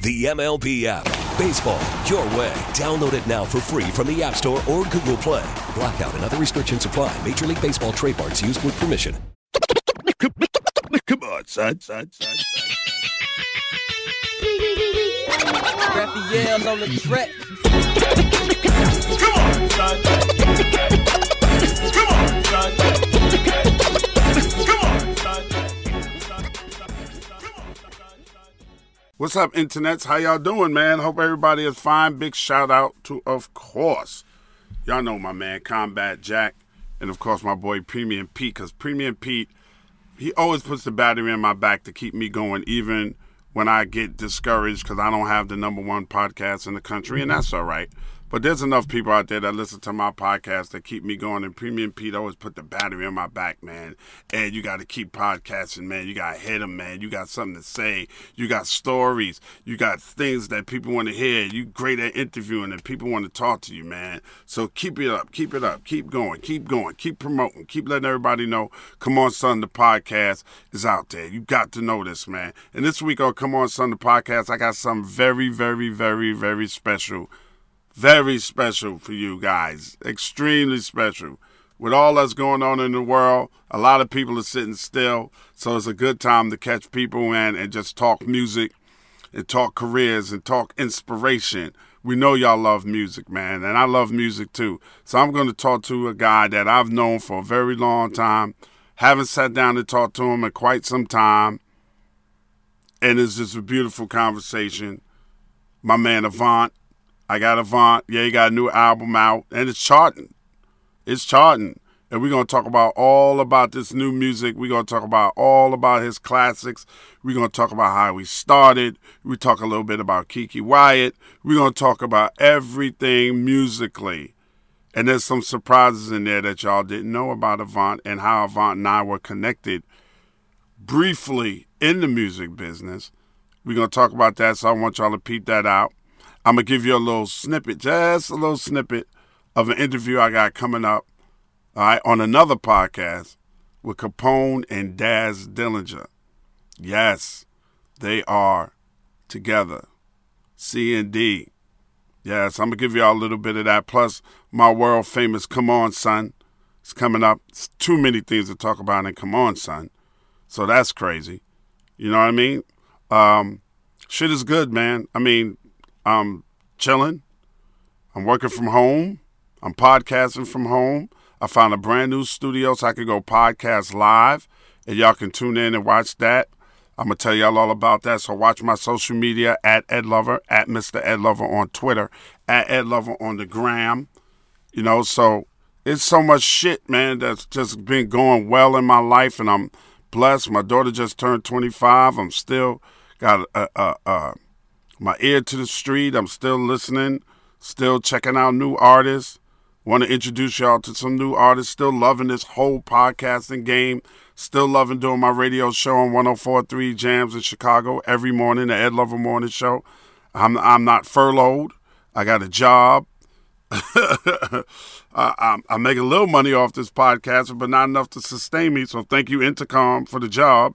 The MLB app. Baseball, your way. Download it now for free from the App Store or Google Play. Blackout and other restrictions apply. Major League Baseball trademarks used with permission. Come on, son, son, son, son. Raphael's on the track. Come on, son. Come on, son. What's up, internets? How y'all doing, man? Hope everybody is fine. Big shout out to, of course, y'all know my man Combat Jack, and of course my boy Premium Pete. Cause Premium Pete, he always puts the battery in my back to keep me going, even when I get discouraged because I don't have the number one podcast in the country, and mm-hmm. that's all right. But there's enough people out there that listen to my podcast that keep me going. And Premium Pete always put the battery in my back, man. And you got to keep podcasting, man. You got to hit them, man. You got something to say. You got stories. You got things that people want to hear. You great at interviewing and people want to talk to you, man. So keep it up. Keep it up. Keep going. Keep going. Keep promoting. Keep letting everybody know. Come on, son. The podcast is out there. You got to know this, man. And this week on Come on, son. The podcast, I got something very, very, very, very special very special for you guys. Extremely special. With all that's going on in the world, a lot of people are sitting still. So it's a good time to catch people in and just talk music and talk careers and talk inspiration. We know y'all love music, man, and I love music too. So I'm going to talk to a guy that I've known for a very long time. Haven't sat down to talk to him in quite some time. And it's just a beautiful conversation. My man Avant. I got Avant. Yeah, he got a new album out, and it's charting. It's charting. And we're going to talk about all about this new music. We're going to talk about all about his classics. We're going to talk about how he started. We talk a little bit about Keke Wyatt. We're going to talk about everything musically. And there's some surprises in there that y'all didn't know about Avant and how Avant and I were connected briefly in the music business. We're going to talk about that, so I want y'all to peep that out. I'm going to give you a little snippet, just a little snippet of an interview I got coming up all right, on another podcast with Capone and Daz Dillinger. Yes, they are together. C and D. Yes, I'm gonna give y'all a little bit of that. Plus, my world famous "Come On, Son" It's coming up. It's too many things to talk about and "Come On, Son," so that's crazy. You know what I mean? Um, shit is good, man. I mean, I'm chilling. I'm working from home. I'm podcasting from home. I found a brand new studio so I can go podcast live, and y'all can tune in and watch that. I'm gonna tell y'all all about that. So watch my social media at Ed Lover, at Mr. Ed Lover on Twitter, at Ed Lover on the gram. You know, so it's so much shit, man, that's just been going well in my life, and I'm blessed. My daughter just turned 25. I'm still got a, a, a my ear to the street. I'm still listening, still checking out new artists. Want to introduce y'all to some new artists. Still loving this whole podcasting game. Still loving doing my radio show on 104.3 Jams in Chicago every morning, the Ed Lover Morning Show. I'm I'm not furloughed. I got a job. I, I'm, I'm making a little money off this podcast, but not enough to sustain me. So thank you, Entercom, for the job.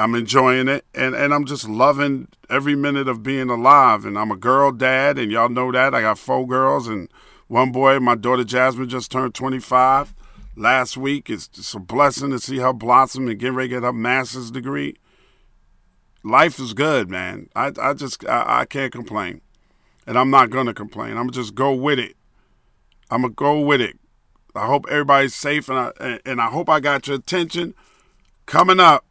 I'm enjoying it, and, and I'm just loving every minute of being alive. And I'm a girl dad, and y'all know that. I got four girls and one boy. My daughter Jasmine just turned 25 last week. It's just a blessing to see her blossom and get ready to get her master's degree. Life is good, man. I, I just, I, I can't complain. and I'm not gonna complain. I'm just go with it. I'm gonna go with it. I hope everybody's safe, and I and I hope I got your attention. Coming up,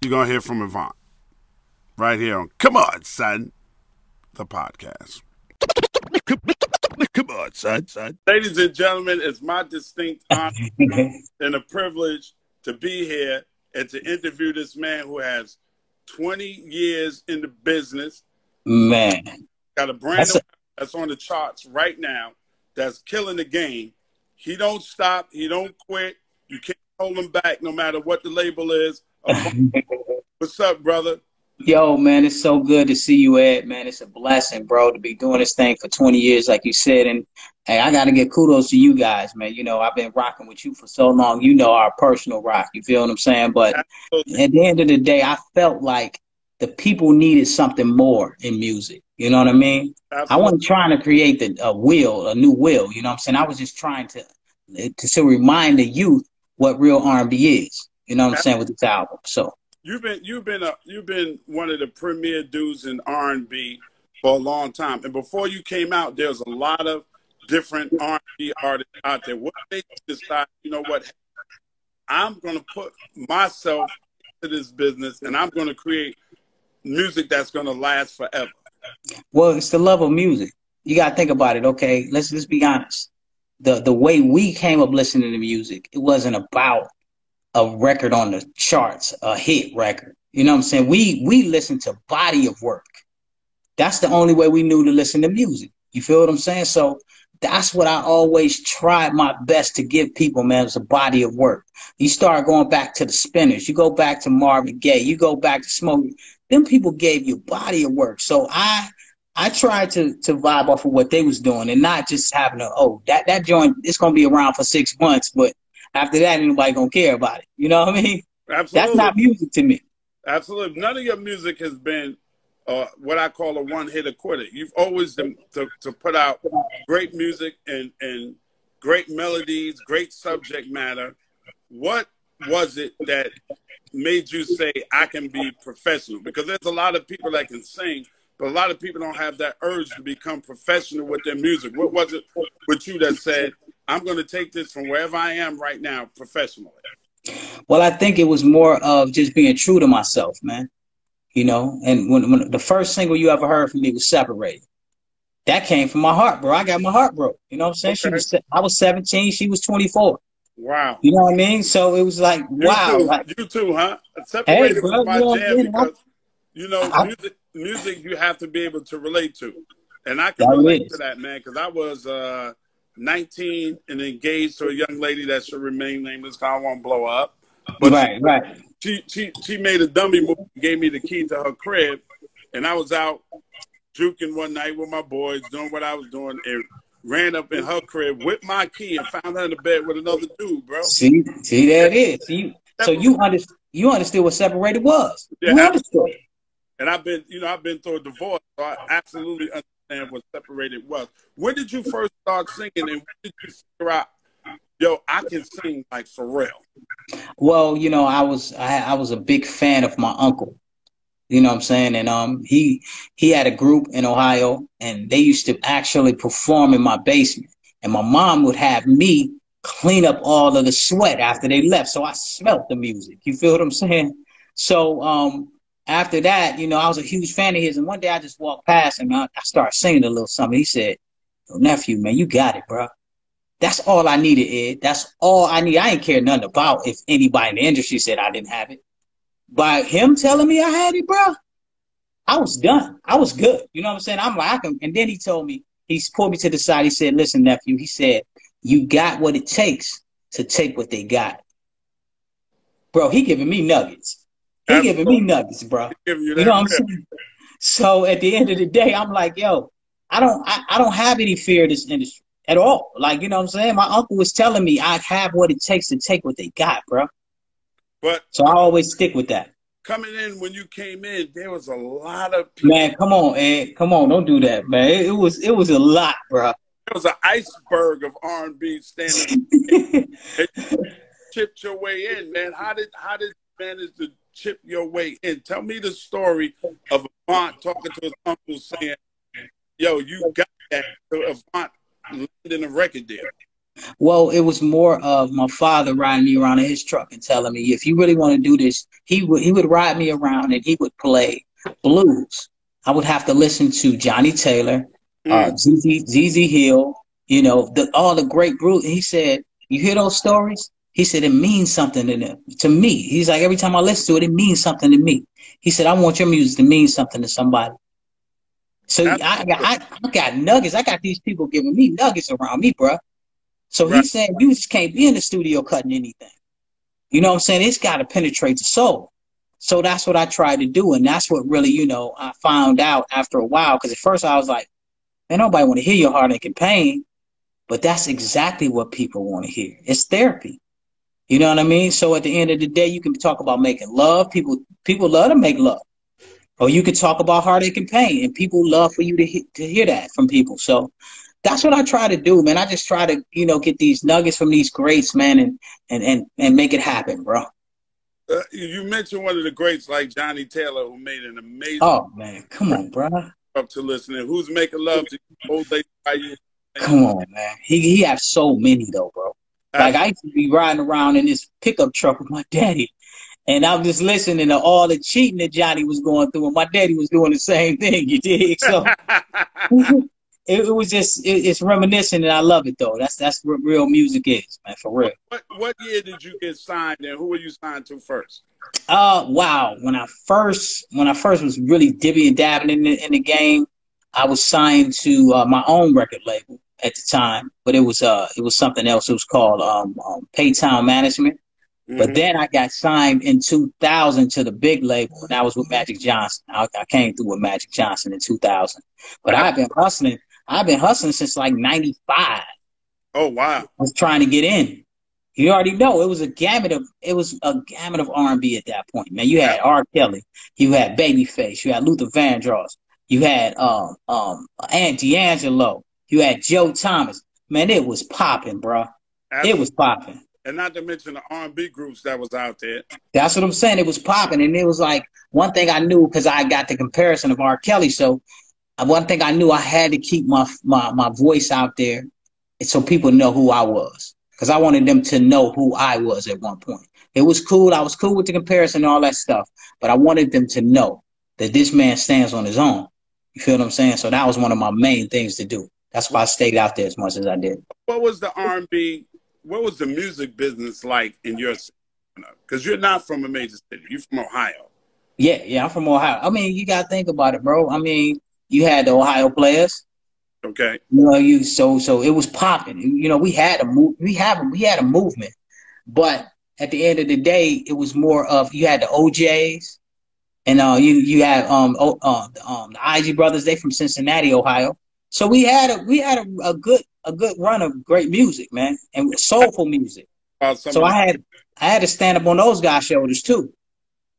you're gonna hear from Avant right here on Come On, Son, the podcast. Come on, son, son. Ladies and gentlemen, it's my distinct honor and a privilege to be here and to interview this man who has 20 years in the business. Man. Got a brand that's, a- that's on the charts right now that's killing the game. He don't stop. He don't quit. You can't hold him back no matter what the label is. What's up, brother? Yo, man, it's so good to see you, Ed. Man, it's a blessing, bro, to be doing this thing for 20 years, like you said. And hey, I got to give kudos to you guys, man. You know, I've been rocking with you for so long. You know our personal rock. You feel what I'm saying? But Absolutely. at the end of the day, I felt like the people needed something more in music. You know what I mean? Absolutely. I wasn't trying to create the, a wheel, a new wheel. You know what I'm saying? I was just trying to to, to remind the youth what real R&B is. You know what I'm saying with this album. So you've been you've been a, you've been one of the premier dudes in R and B for a long time. And before you came out, there's a lot of different R and B artists out there. What they decide, you know what? I'm going to put myself into this business, and I'm going to create music that's going to last forever. Well, it's the love of music. You got to think about it. Okay, let's let's be honest. The the way we came up listening to music, it wasn't about a record on the charts, a hit record. You know what I'm saying? We we listen to body of work. That's the only way we knew to listen to music. You feel what I'm saying? So that's what I always tried my best to give people, man, It's a body of work. You start going back to the spinners, you go back to Marvin Gaye, you go back to Smokey. Them people gave you body of work. So I I tried to to vibe off of what they was doing and not just having a oh that that joint it's gonna be around for six months, but after that, anybody gonna care about it. You know what I mean? Absolutely. That's not music to me. Absolutely. None of your music has been uh, what I call a one hit quitter. You've always been to, to put out great music and, and great melodies, great subject matter. What was it that made you say I can be professional? Because there's a lot of people that can sing, but a lot of people don't have that urge to become professional with their music. What was it with you that said I'm going to take this from wherever I am right now professionally? Well, I think it was more of just being true to myself, man. You know, and when, when the first single you ever heard from me was "Separated," that came from my heart, bro. I got my heart broke. You know what I'm saying? Okay. She was I was 17, she was 24. Wow. You know what I mean? So it was like, you wow. Too. Like, you too, huh? Separated hey, bro, my you know, because you know I, music, music you have to be able to relate to, and I can relate is. to that, man, because I was. uh 19 and engaged to a young lady that should remain nameless. I won't blow up. But right, she, right. She, she, she made a dummy move, gave me the key to her crib, and I was out juking one night with my boys, doing what I was doing, and ran up in her crib with my key and found her in the bed with another dude, bro. See, see, there it is. See, so you understood, you understood what separated was. Yeah, you understood. And I've been, you know, I've been through a divorce, so I absolutely understand what separated was. When did you first start singing, and when did you figure out, yo, I can sing like for real? Well, you know, I was I, I was a big fan of my uncle. You know what I'm saying? And um, he he had a group in Ohio, and they used to actually perform in my basement. And my mom would have me clean up all of the sweat after they left, so I smelt the music. You feel what I'm saying? So um, after that, you know, I was a huge fan of his. And one day I just walked past him. I, I started singing a little something. He said, Yo, nephew, man, you got it, bro. That's all I needed, Ed. That's all I need. I ain't care nothing about if anybody in the industry said I didn't have it. By him telling me I had it, bro, I was done. I was good. You know what I'm saying? I'm like, I can. And then he told me, he pulled me to the side. He said, listen, nephew, he said, you got what it takes to take what they got. Bro, he giving me nuggets. He giving me nuggets, bro. You, you know what I'm saying? So at the end of the day, I'm like, yo, I don't I, I don't have any fear of this industry at all. Like, you know what I'm saying? My uncle was telling me I have what it takes to take what they got, bro. But so I always stick with that. Coming in when you came in, there was a lot of people. Man, come on, Ed. Come on, don't do that, man. It, it was it was a lot, bro. It was an iceberg of R and B standing. chipped your way in, man. How did how did you manage to chip your way in. Tell me the story of Avant talking to his uncle saying, yo, you got that to Avant landing a record deal? Well, it was more of my father riding me around in his truck and telling me, if you really want to do this, he would he would ride me around and he would play blues. I would have to listen to Johnnie Taylor, uh, ZZ, ZZ Hill, you know, the, all the great blues. He said, you hear those stories? He said, it means something to them, to me. He's like, every time I listen to it, it means something to me. He said, I want your music to mean something to somebody. So I, I, I got nuggets. I got these people giving me nuggets around me, bro. So right. he's saying you just can't be in the studio cutting anything. You know what I'm saying? It's got to penetrate the soul. So that's what I tried to do. And that's what really, you know, I found out after a while. Because at first I was like, man, nobody want to hear your heartache and pain. But that's exactly what people want to hear. It's therapy. You know what I mean? So at the end of the day, you can talk about making love. People people love to make love. Or you can talk about heartache and pain, and people love for you to he- to hear that from people. So that's what I try to do, man. I just try to, you know, get these nuggets from these greats, man, and and and, and make it happen, bro. Uh, you mentioned one of the greats like Johnnie Taylor, who made an amazing. Oh man, come on, bro. Up to listening, who's making love to old lady you? Come on, man. He he has so many though, bro. Like I used to be riding around in this pickup truck with my daddy, and I'm just listening to all the cheating that Johnny was going through, and my daddy was doing the same thing. You dig? So it, it, was just it, it's reminiscent, and I love it though. That's that's what real music is, man, for real. What what year did you get signed, and who were you signed to first? Uh, wow. When I first when I first was really dibby and dabbing in the, in the game, I was signed to uh, my own record label at the time, but it was uh it was something else. It was called um, um Paytown Management. Mm-hmm. But then I got signed in 2000 to the big label, and that was with Magic Johnson. I, I came through with Magic Johnson in 2000. But I've been hustling. I've been hustling since like 95. Oh wow! I was trying to get in. You already know it was a gamut of it was a gamut of R and B at that point, man. You had R. Kelly, you had Babyface, you had Luther Vandross, you had um um Aunt D'Angelo, you had Joe Thomas. Man, it was popping, bro. Absolutely. It was popping. And not to mention the R&B groups that was out there. That's what I'm saying. It was popping, and it was like one thing I knew because I got the comparison of R. Kelly. So uh, one thing I knew I had to keep my my my voice out there, so people know who I was. Because I wanted them to know who I was at one point. It was cool. I was cool with the comparison and all that stuff, but I wanted them to know that this man stands on his own. You feel what I'm saying? So that was one of my main things to do. That's why I stayed out there as much as I did. What was the R&B? What was the music business like in your? City? Because you're not from a major city. You're from Ohio. Yeah, yeah, I'm from Ohio. I mean, you got to think about it, bro. I mean, you had the Ohio players. Okay. You know, you so so it was popping. You know, we had a move. We have we had a movement, but at the end of the day, it was more of you had the O'Jays, and uh, you you had um oh, uh, um the Isley brothers. They from Cincinnati, Ohio. So we had a we had a, a good a good run of great music, man, and soulful music. Uh, so I had I had to stand up on those guys' shoulders too.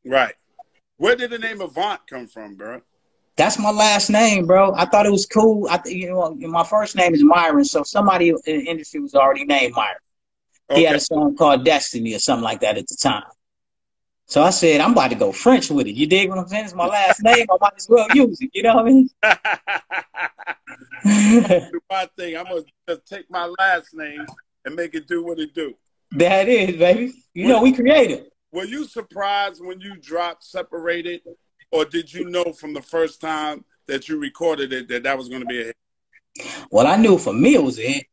Right. Where did the name Avant come from, bro? That's my last name, bro. I thought it was cool. I you know my first name is Myron, so somebody in the industry was already named Myron. Okay. He had a song called Destiny or something like that at the time. So I said, I'm about to go French with it. You dig what I'm saying? It's my last name. I might as well use it. You know what I mean? my thing. I'm gonna just take my last name and make it do what it do. That is, baby. You know we creative. Were you surprised when you dropped "Separated," or did you know from the first time that you recorded it that that was going to be a hit? Well, I knew for me it was a hit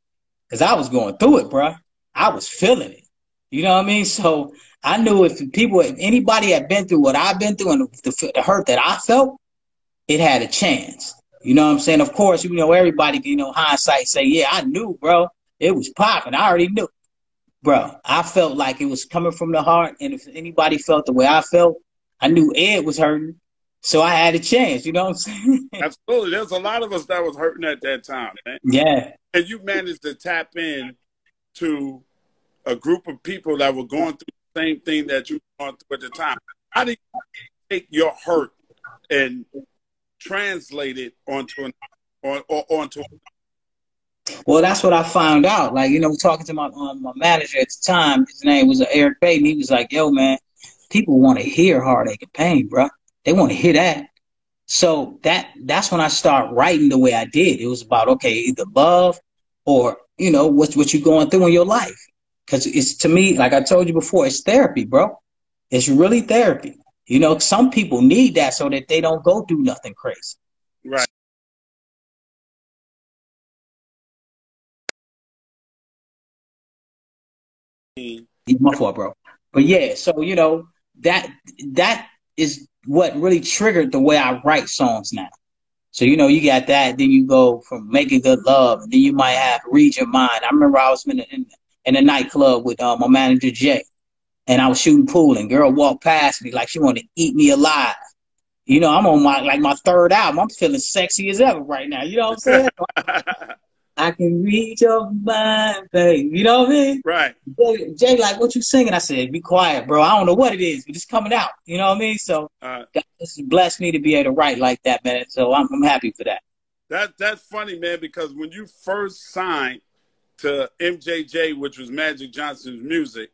because I was going through it, bro. I was feeling it. You know what I mean? So I knew if people, if anybody had been through what I've been through and the, the hurt that I felt, it had a chance. You know what I'm saying? Of course, you know, everybody can, you know, hindsight say, yeah, I knew, bro. It was popping. I already knew. Bro, I felt like it was coming from the heart. And if anybody felt the way I felt, I knew Ed was hurting. So I had a chance. You know what I'm saying? Absolutely. There's a lot of us that was hurting at that time, man. Yeah. And you managed to tap in to a group of people that were going through the same thing that you were going through at the time. How do you take your hurt and translate it onto an on, or, onto well, that's what I found out. Like, you know, talking to my um, my manager at the time, his name was uh, Eric Payton. He was like, "Yo, man, people want to hear heartache and pain, bro. They want to hear that." So that that's when I start writing the way I did. It was about okay, either love or you know what what you're going through in your life. Because it's to me, like I told you before, it's therapy, bro. It's really therapy. You know, some people need that so that they don't go do nothing crazy. Right. My fault, bro. But yeah, so you know that that is what really triggered the way I write songs now. So you know you got that, then you go from making good love, and then you might have read your mind. I remember I was in a, in, in a nightclub with uh, my manager Jay, and I was shooting pool, and girl walked past me like she wanted to eat me alive. You know, I'm on my like my third album. I'm feeling sexy as ever right now. You know what I'm saying? I can read your mind, babe. You know what I mean? Right. Jay, Jay, like, what you singing? I said, be quiet, bro. I don't know what it is, but it's coming out. You know what I mean? So, Uh, God has blessed me to be able to write like that, man. So I'm, I'm happy for that. that that's funny, man, because when you first signed to MJM, which was Magic Johnson's music,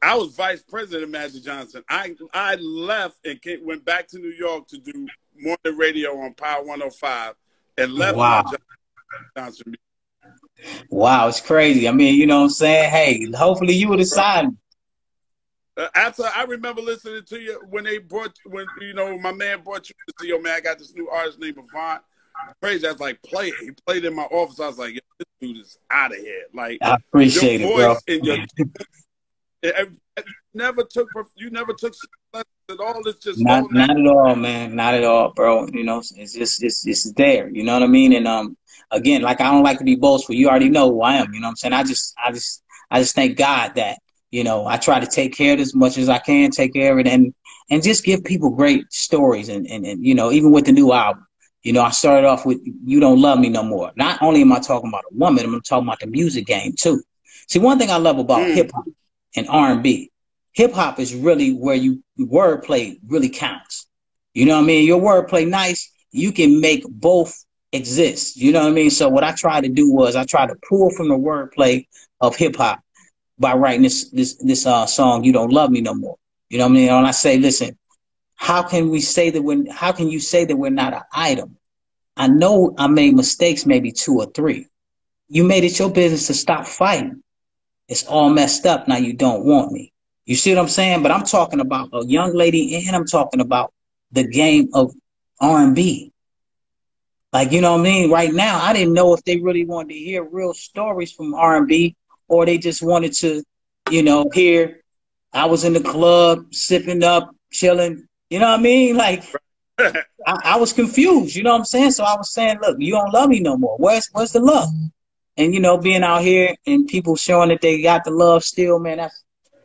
I was vice president of Magic Johnson. I I left and came, went back to New York to do morning radio on Power 105 and left Wow. Magic Johnson. Wow, it's crazy. I mean, you know what I'm saying? Hey, hopefully you would have signed. Uh, after I remember listening to you when they brought when you know my man brought you to see yo man I got this new artist named Avant. Crazy, I was like play it. He played in my office. I was like, Yo, this dude is out of here. Like I appreciate your it, bro. and your it- it never took you never took lessons at all. It's just Not, not at all, man. Not at all, bro. You know, it's just, it's, it's there. You know what I mean? And um, again, like I don't like to be boastful. You already know who I am. You know what I'm saying? I just, I just, I just thank God that you know I try to take care of it as much as I can, take care of it, and and just give people great stories. And and, and you know, even with the new album, you know, I started off with "You Don't Love Me No More." Not only am I talking about a woman, I'm talking about the music game too. See, one thing I love about Mm. hip hop and R and B, hip hop is really where you wordplay really counts. You know what I mean? Your wordplay nice, you can make both exist. You know what I mean? So what I tried to do was I tried to pull from the wordplay of hip hop by writing this this this uh song, You Don't Love Me No More. You know what I mean? And I say, listen, how can we say that we're how can you say that we're not an item? I know I made mistakes, maybe two or three. You made it your business to stop fighting. It's all messed up. Now you don't want me. You see what I'm saying? But I'm talking about a young lady and I'm talking about the game of R&B. Like, you know what I mean? Right now, I didn't know if they really wanted to hear real stories from R&B or they just wanted to, you know, hear I was in the club sipping up, chilling. You know what I mean? Like, I, I was confused. You know what I'm saying? So I was saying, look, you don't love me no more. Where's where's the love? And you know, being out here and people showing that they got the love still, man, that's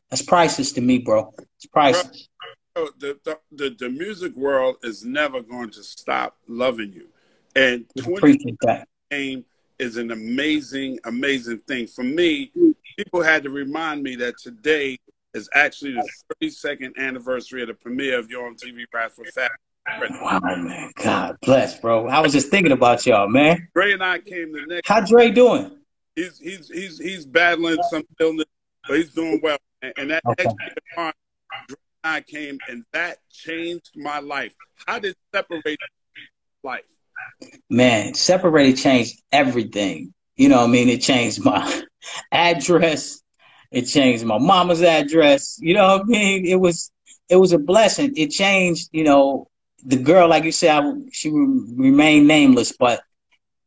that's priceless to me, bro. It's priceless. Bro, the, the the music world is never going to stop loving you. And 20 appreciate that. game is an amazing, amazing thing. For me, people had to remind me that today is actually the 32nd anniversary of the premiere of Yo! MTV Raps for Fat. Wow, man. God bless, bro. I was just thinking about y'all, man. Ray and I came the next. How Dre doing? He's he's he's he's battling some illness, but he's doing well. And, and that Okay. next Ray and I came, and that changed my life. How did separate life? Man, separated changed everything. You know what I mean? It changed my address. It changed my mama's address. You know what I mean? It was it was a blessing. It changed, you know, the girl, like you said, I, she remained nameless, but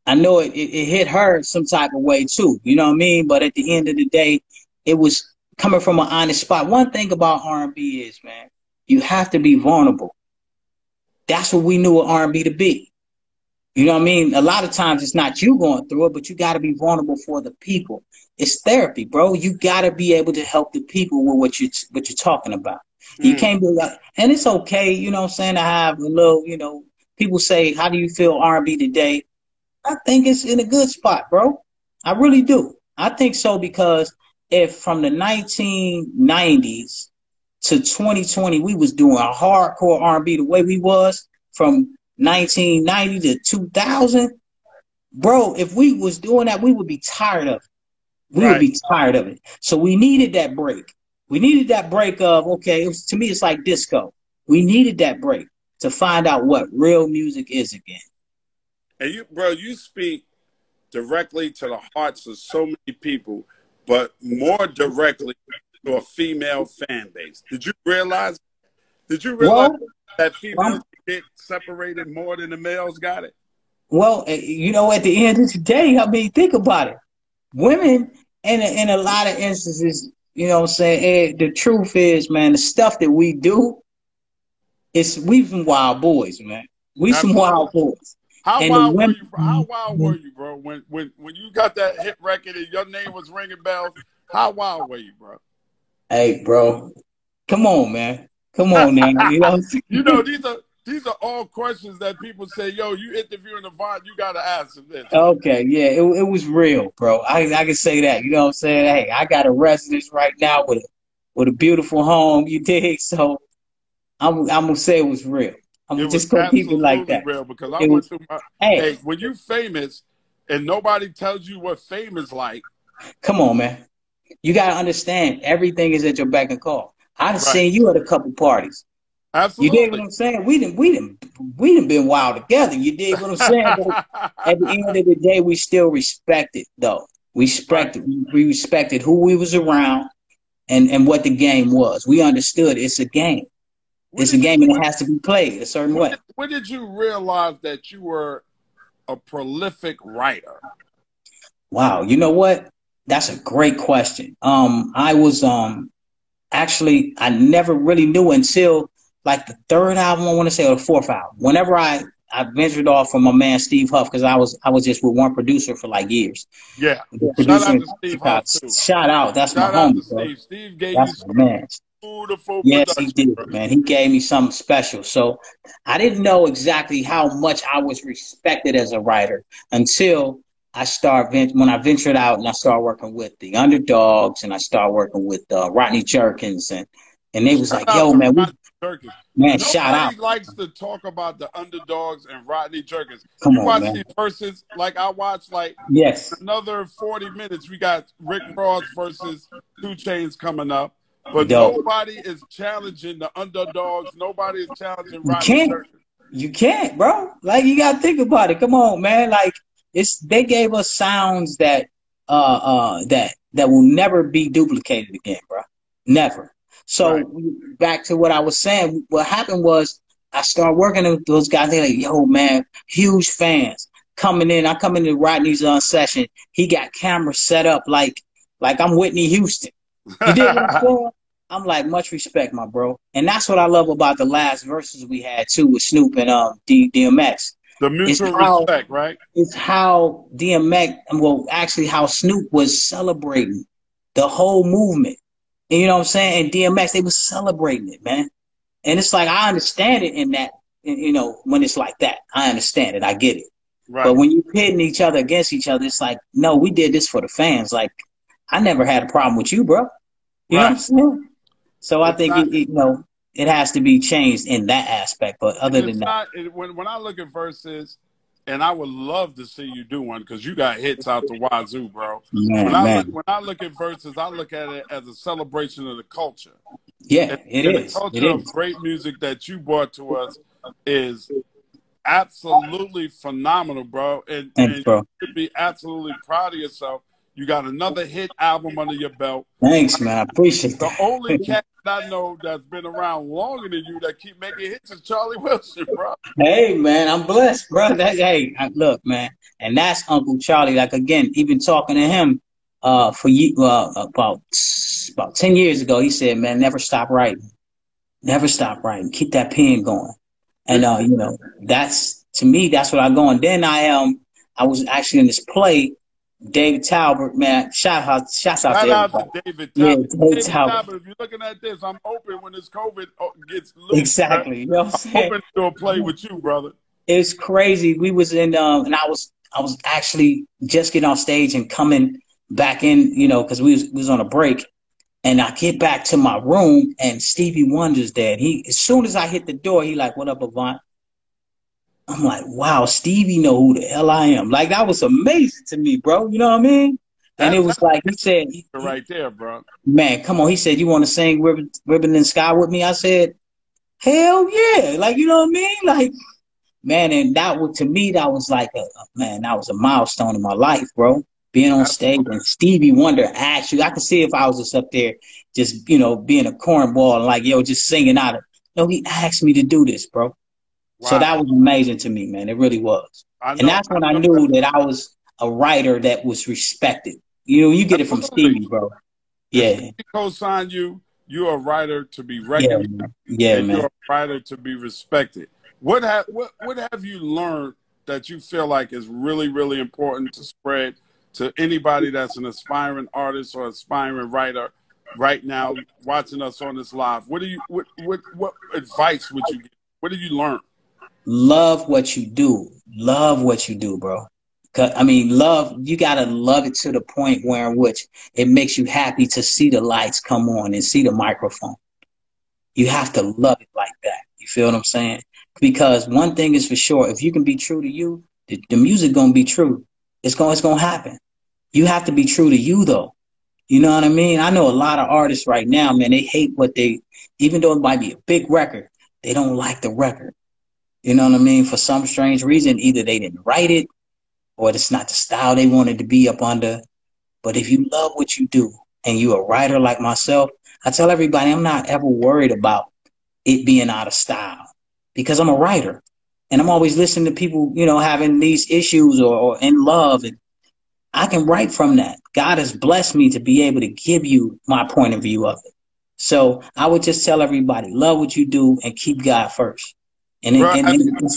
I know it, it, it hit her some type of way too. You know what I mean? But at the end of the day, it was coming from an honest spot. One thing about R&B is, man, you have to be vulnerable. That's what we knew R&B to be. You know what I mean? A lot of times it's not you going through it, but you got to be vulnerable for the people. It's therapy, bro. You got to be able to help the people with what you what you're talking about. You Mm. can't be like, and it's okay, you know what I'm saying, to have a little, you know, people say, how do you feel R&B today? I think it's in a good spot, bro. I really do. I think so because if from the 1990s to 2020 we was doing a hardcore R&B the way we was from 1990 to 2000, bro, if we was doing that, we would be tired of it. We would be tired of it. So we needed that break. We needed that break of okay. It was, to me, it's like disco. We needed that break. to find out what real music is again. And you, bro, you speak directly to the hearts of so many people, but more directly to a female fan base. Did you realize? Did you realize Well, that females um, get separated more than the males got it? Well, eh, you know, at the end of the day, I mean, think about it. Women, in a, in a lot of instances, you know what I'm saying? eh, the truth is, man, the stuff that we do, it's we some wild boys, man. We some wild boys. How And the wild were you? Bro? How wild were you, bro? When when when you got that hit record and your name was ringing bells, how wild were you, bro? Hey, bro, come on, man. Come on man. You know, what I'm saying? You know these are these are all questions that people say, "Yo, you interviewing Avant, you got to ask him this." Okay, yeah, it, it was real, bro. I I can say that. You know what I'm saying? Hey, I got a residence right now with a with a beautiful home. You dig? So I'm I'm gonna say it was real. I'm It just gonna keep it like that. real because I It went was- through my. Hey, Hey, when you famous and nobody tells you what fame is like, come on, man. You gotta understand everything is at your beck and call. I've Right. seen you at a couple parties. You absolutely. dig what I'm saying? We didn't we didn't we didn't been wild together. You dig what I'm saying? At the end of the day, we still respected though. We respected we respected who we was around and and what the game was. We understood it's a game. When It's a game you- and it has to be played a certain When way. did, when did you realize that you were a prolific writer? Wow, you know what? That's a great question. Um, I was um actually I never really knew until like the third album I want to say or the fourth album. Whenever I I ventured off from my man Steve Huff because I was I was just with one producer for like years. Yeah. The Shout out to Steve Huff too. Shout out, that's Shout my out homie, bro. Steve. Steve gave That's you my man. beautiful Yes, he did, bro. man. He gave me something special. So I didn't know exactly how much I was respected as a writer until I start when I ventured out and I started working with the underdogs and I started working with uh, Rodney Jerkins and and they was like, Shout out "Yo, man, we, Jerkins. man, Nobody shout out, likes to talk about the underdogs and Rodney Jerkins. Come you on, watch man. these verses like I watched like yes, another 40 minutes. We got Rick Ross versus 2 Chainz coming up. But nobody is challenging the underdogs. Nobody is challenging You Rodney can't. Jerkins. you can't, bro. Like you gotta think about it. Come on, man. Like it's they gave us sounds that uh uh that that will never be duplicated again, bro. Never. So Right. back to what I was saying, what happened was I started working with those guys. They're like, yo, man, huge fans coming in. I come into Rodney's on session. He got cameras set up like like I'm Whitney Houston. You did what? I'm like, much respect, my bro. And that's what I love about the last Verzuz we had too with Snoop and um D- DMX. the mutual how- respect, right? It's how DMX, well, actually how Snoop was celebrating the whole movement. And you know what I'm saying? And DMX, they was celebrating it, man. And it's like I understand it in that, you know, when it's like that, I understand it, I get it. Right. But when you pitting each other against each other, it's like, no, we did this for the fans. Like, I never had a problem with you, bro. You know what I'm saying? So I think not- it, you know it has to be changed in that aspect. But other it's than that, it, when when I look at Verzuz, and I would love to see you do one because you got hits out the wazoo, bro. man, When I man, look when I look at Verzuz, I look at it as a celebration of the culture. yeah, And, it and is. the It culture of is. great music that you brought to us is absolutely phenomenal, bro. And, Thanks, and bro. you should be absolutely proud of yourself. You got another hit album under your belt. Thanks, man. I appreciate it. The that. only cat that I know that's been around longer than you that keep making hits is Charlie Wilson, bro. Hey, man, I'm blessed, bro. That, hey, look, man, and that's Uncle Charlie. Like again, even talking to him, uh, for you, uh, about about ten years ago, he said, "Man, never stop writing, never stop writing. Keep that pen going." And uh, you know, that's to me, that's what I go. And then I um, I was actually in this play, David Talbert, man. Shout out, shout out Shout to out to David Yeah, Talbert. David David Talbert. Talbert, if you're looking at this, I'm open when this COVID oh, gets loose. Exactly. You know I'm I'm open to play with you, brother. it's crazy. We was in, um, and I was, I was actually just getting off stage and coming back in, you know, because we was, we was on a break, and I get back to my room, and Stevie Wonder's there. And he, as soon as I hit the door, he like, "What up, Avant?" I'm like, "Wow, Stevie know who the hell I am." Like that was amazing to me, bro. You know what I mean? And it was like he said, Right there, bro. "Man, come on." He said, "You want to sing Ribbon, Ribbon and Sky with me?" I said, Hell yeah. Like, you know what I mean? Like, man, and that was to me, that was like a man, that was a milestone in my life, bro. Being on stage and Stevie Wonder asked you, I could see if I was just up there, just you know, being a cornball and like, yo, just singing out of. No, he asked me to do this, bro. Wow. So that was amazing to me, man. It really was. And that's when I, I knew that I was a writer that was respected. You know, you get it from Stevie, bro. Yeah. He co-signed you. You're a writer to be recognized. Yeah, yeah man. You're a writer to be respected. What have what what have you learned that you feel like is really really important to spread to anybody that's an aspiring artist or aspiring writer right now watching us on this live? What do you what what what advice would you give? What did you learn? Love what you do. Love what you do, bro. I mean, love, you got to love it to the point where in which it makes you happy to see the lights come on and see the microphone. You have to love it like that. You feel what I'm saying? Because one thing is for sure, if you can be true to you, the, the music going to be true. It's going, it's going to happen. You have to be true to you though. You know what I mean? I know a lot of artists right now, man, they hate what they, even though it might be a big record, they don't like the record. You know what I mean? For some strange reason, either they didn't write it or it's not the style they wanted to be up under. But if you love what you do and you're a writer like myself, I tell everybody I'm not ever worried about it being out of style because I'm a writer and I'm always listening to people, you know, having these issues or, or in love and I can write from that. God has blessed me to be able to give you my point of view of it. So I would just tell everybody, love what you do and keep God first. And, Bro, and, and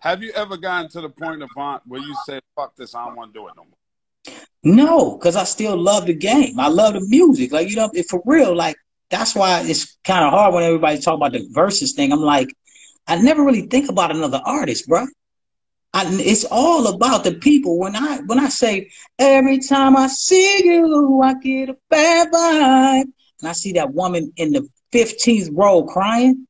have you ever gotten to the point of where you said, "Fuck this, I don't want to do it no more"? No, because I still love the game. I love the music. Like you know, if for real, like that's why it's kind of hard when everybody talk about the Verzuz thing. I'm like, I never really think about another artist, bro. I, it's all about the people. When I when I say every time I see you, I get a bad vibe, and I see that woman in the 15th row crying,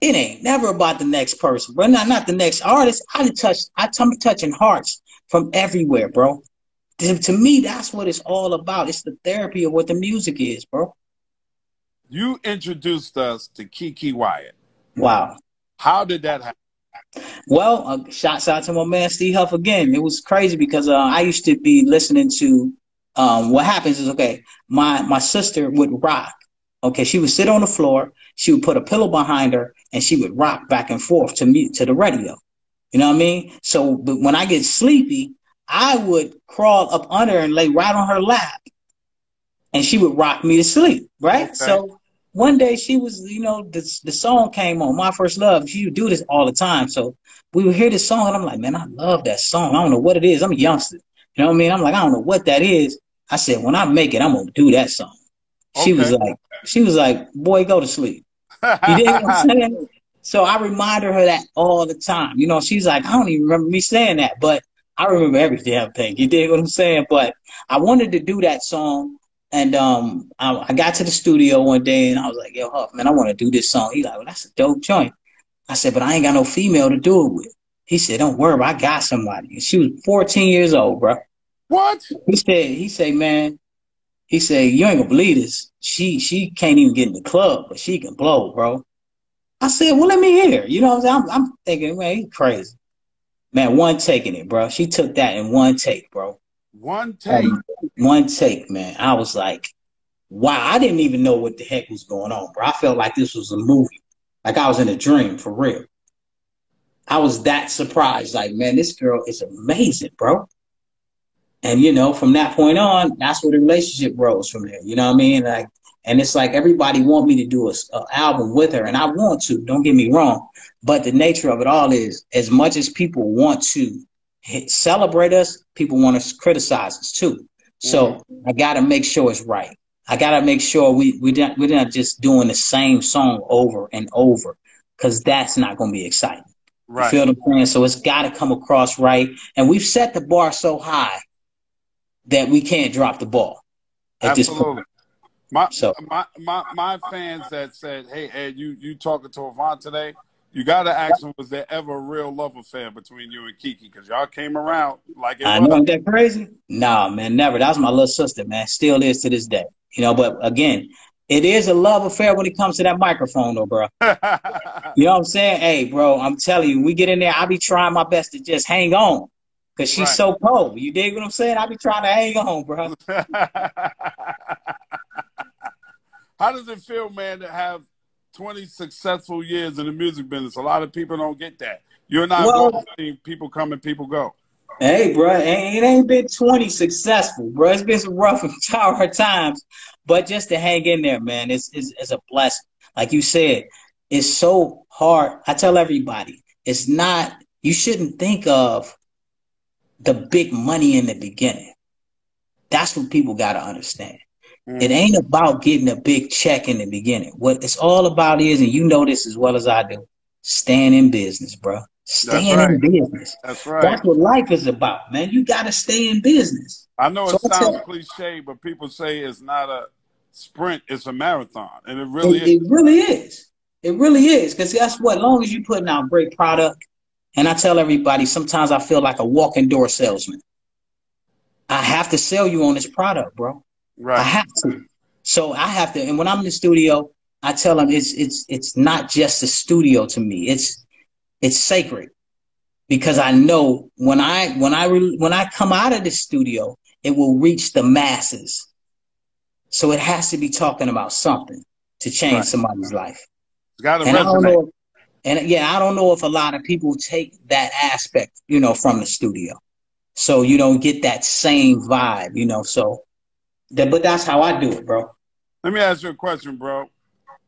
it ain't never about the next person, bro. Not not the next artist. I touch I am touching hearts from everywhere, bro. To, to me, that's what it's all about. It's the therapy of what the music is, bro. You introduced us to Keke Wyatt. Wow. How did that happen? Well, uh, shouts out to my man Steve Huff again. It was crazy because uh, I used to be listening to. Um, what happens is okay. My my sister would rock. Okay, she would sit on the floor. She would put a pillow behind her, and she would rock back and forth to me to the radio. You know what I mean? So but when I get sleepy, I would crawl up under her and lay right on her lap. And she would rock me to sleep, right? Okay. So one day she was, you know, the, the song came on, My First Love. She would do this all the time. So we would hear this song and I'm like, man, I love that song. I don't know what it is. I'm a youngster. You know what I mean? I'm like, I don't know what that is. I said, when I make it, I'm gonna do that song. She was like, she was like, boy, go to sleep. You know what I'm saying? So I reminded her that all the time. You know, she's like, I don't even remember me saying that, but I remember every damn thing. You dig what I'm saying? But I wanted to do that song. And um, I, I, got to the studio one day and I was like, yo, Huff, man, I want to do this song. He like, well, that's a dope joint. I said, but I ain't got no female to do it with. He said, don't worry, I got somebody. And she was 14 years old, bro. What? He said, he said, man, he said, "You ain't gonna believe this. She she can't even get in the club, but she can blow, bro." I said, "Well, let me hear." You know, what I'm, I'm, I'm thinking, man, he's crazy. Man, one taking it, bro. She took that in one take, bro. One take. Um, one take, man. I was like, wow. I didn't even know what the heck was going on, bro. I felt like this was a movie, like I was in a dream for real. I was that surprised. Like, man, this girl is amazing, bro. And you know, from that point on, that's where the relationship grows from there. You know what I mean? Like, and it's like everybody want me to do a, a, album with her, and I want to. Don't get me wrong, but the nature of it all is, as much as people want to hit, celebrate us, people want to criticize us too. So mm-hmm. I got to make sure it's right. I got to make sure we we not, we're not just doing the same song over and over, because that's not going to be exciting. Right. You feel what I'm? So it's got to come across right, and we've set the bar so high that we can't drop the ball at Absolutely. this point. My, so. my my my fans that said, "Hey Ed, you you talking to Avant today?" You got to ask them, was there ever a real love affair between you and Keke? Because y'all came around like it I was. know that crazy. Nah, man, never. That was my little sister, man. Still is to this day. You know, but again, it is a love affair when it comes to that microphone, though, bro. you know what I'm saying? Hey, bro, I'm telling you, we get in there, I be trying my best to just hang on. Cause she's Right. so cold. You dig what I'm saying? I be trying to hang on, bro. How does it feel, man, to have 20 successful years in the music business? A lot of people don't get that. You're not Well- going people come and people go. Hey, bro, it ain't been 20 successful, bro. It's been some rough and hard times, but just to hang in there, man, it's, it's, it's a blessing. Like you said, it's so hard. I tell everybody, it's not, you shouldn't think of the big money in the beginning. That's what people got to understand. Mm. It ain't about getting a big check in the beginning. What it's all about is, and you know this as well as I do, staying in business, bro. Staying in business. That's right. That's what life is about, man. You got to stay in business. I know it So sounds cliche, but people say it's not a sprint, it's a marathon. And it really it, is. it really is. It really is. Because guess what? As long as you're putting out great product, and I tell everybody, sometimes I feel like a walking door salesman. I have to sell you on this product, bro. Right. I have to. So I have to. And when I'm in the studio, I tell them it's it's it's not just a studio to me. It's it's sacred because I know when I when I re, when I come out of the studio, it will reach the masses. So it has to be talking about something to change Right. somebody's life. It's got to And I don't resonate. Know. And yeah, I don't know if a lot of people take that aspect, you know, from the studio. So you don't get that same vibe, you know. So, that, but that's how I do it, bro. Let me ask you a question, bro.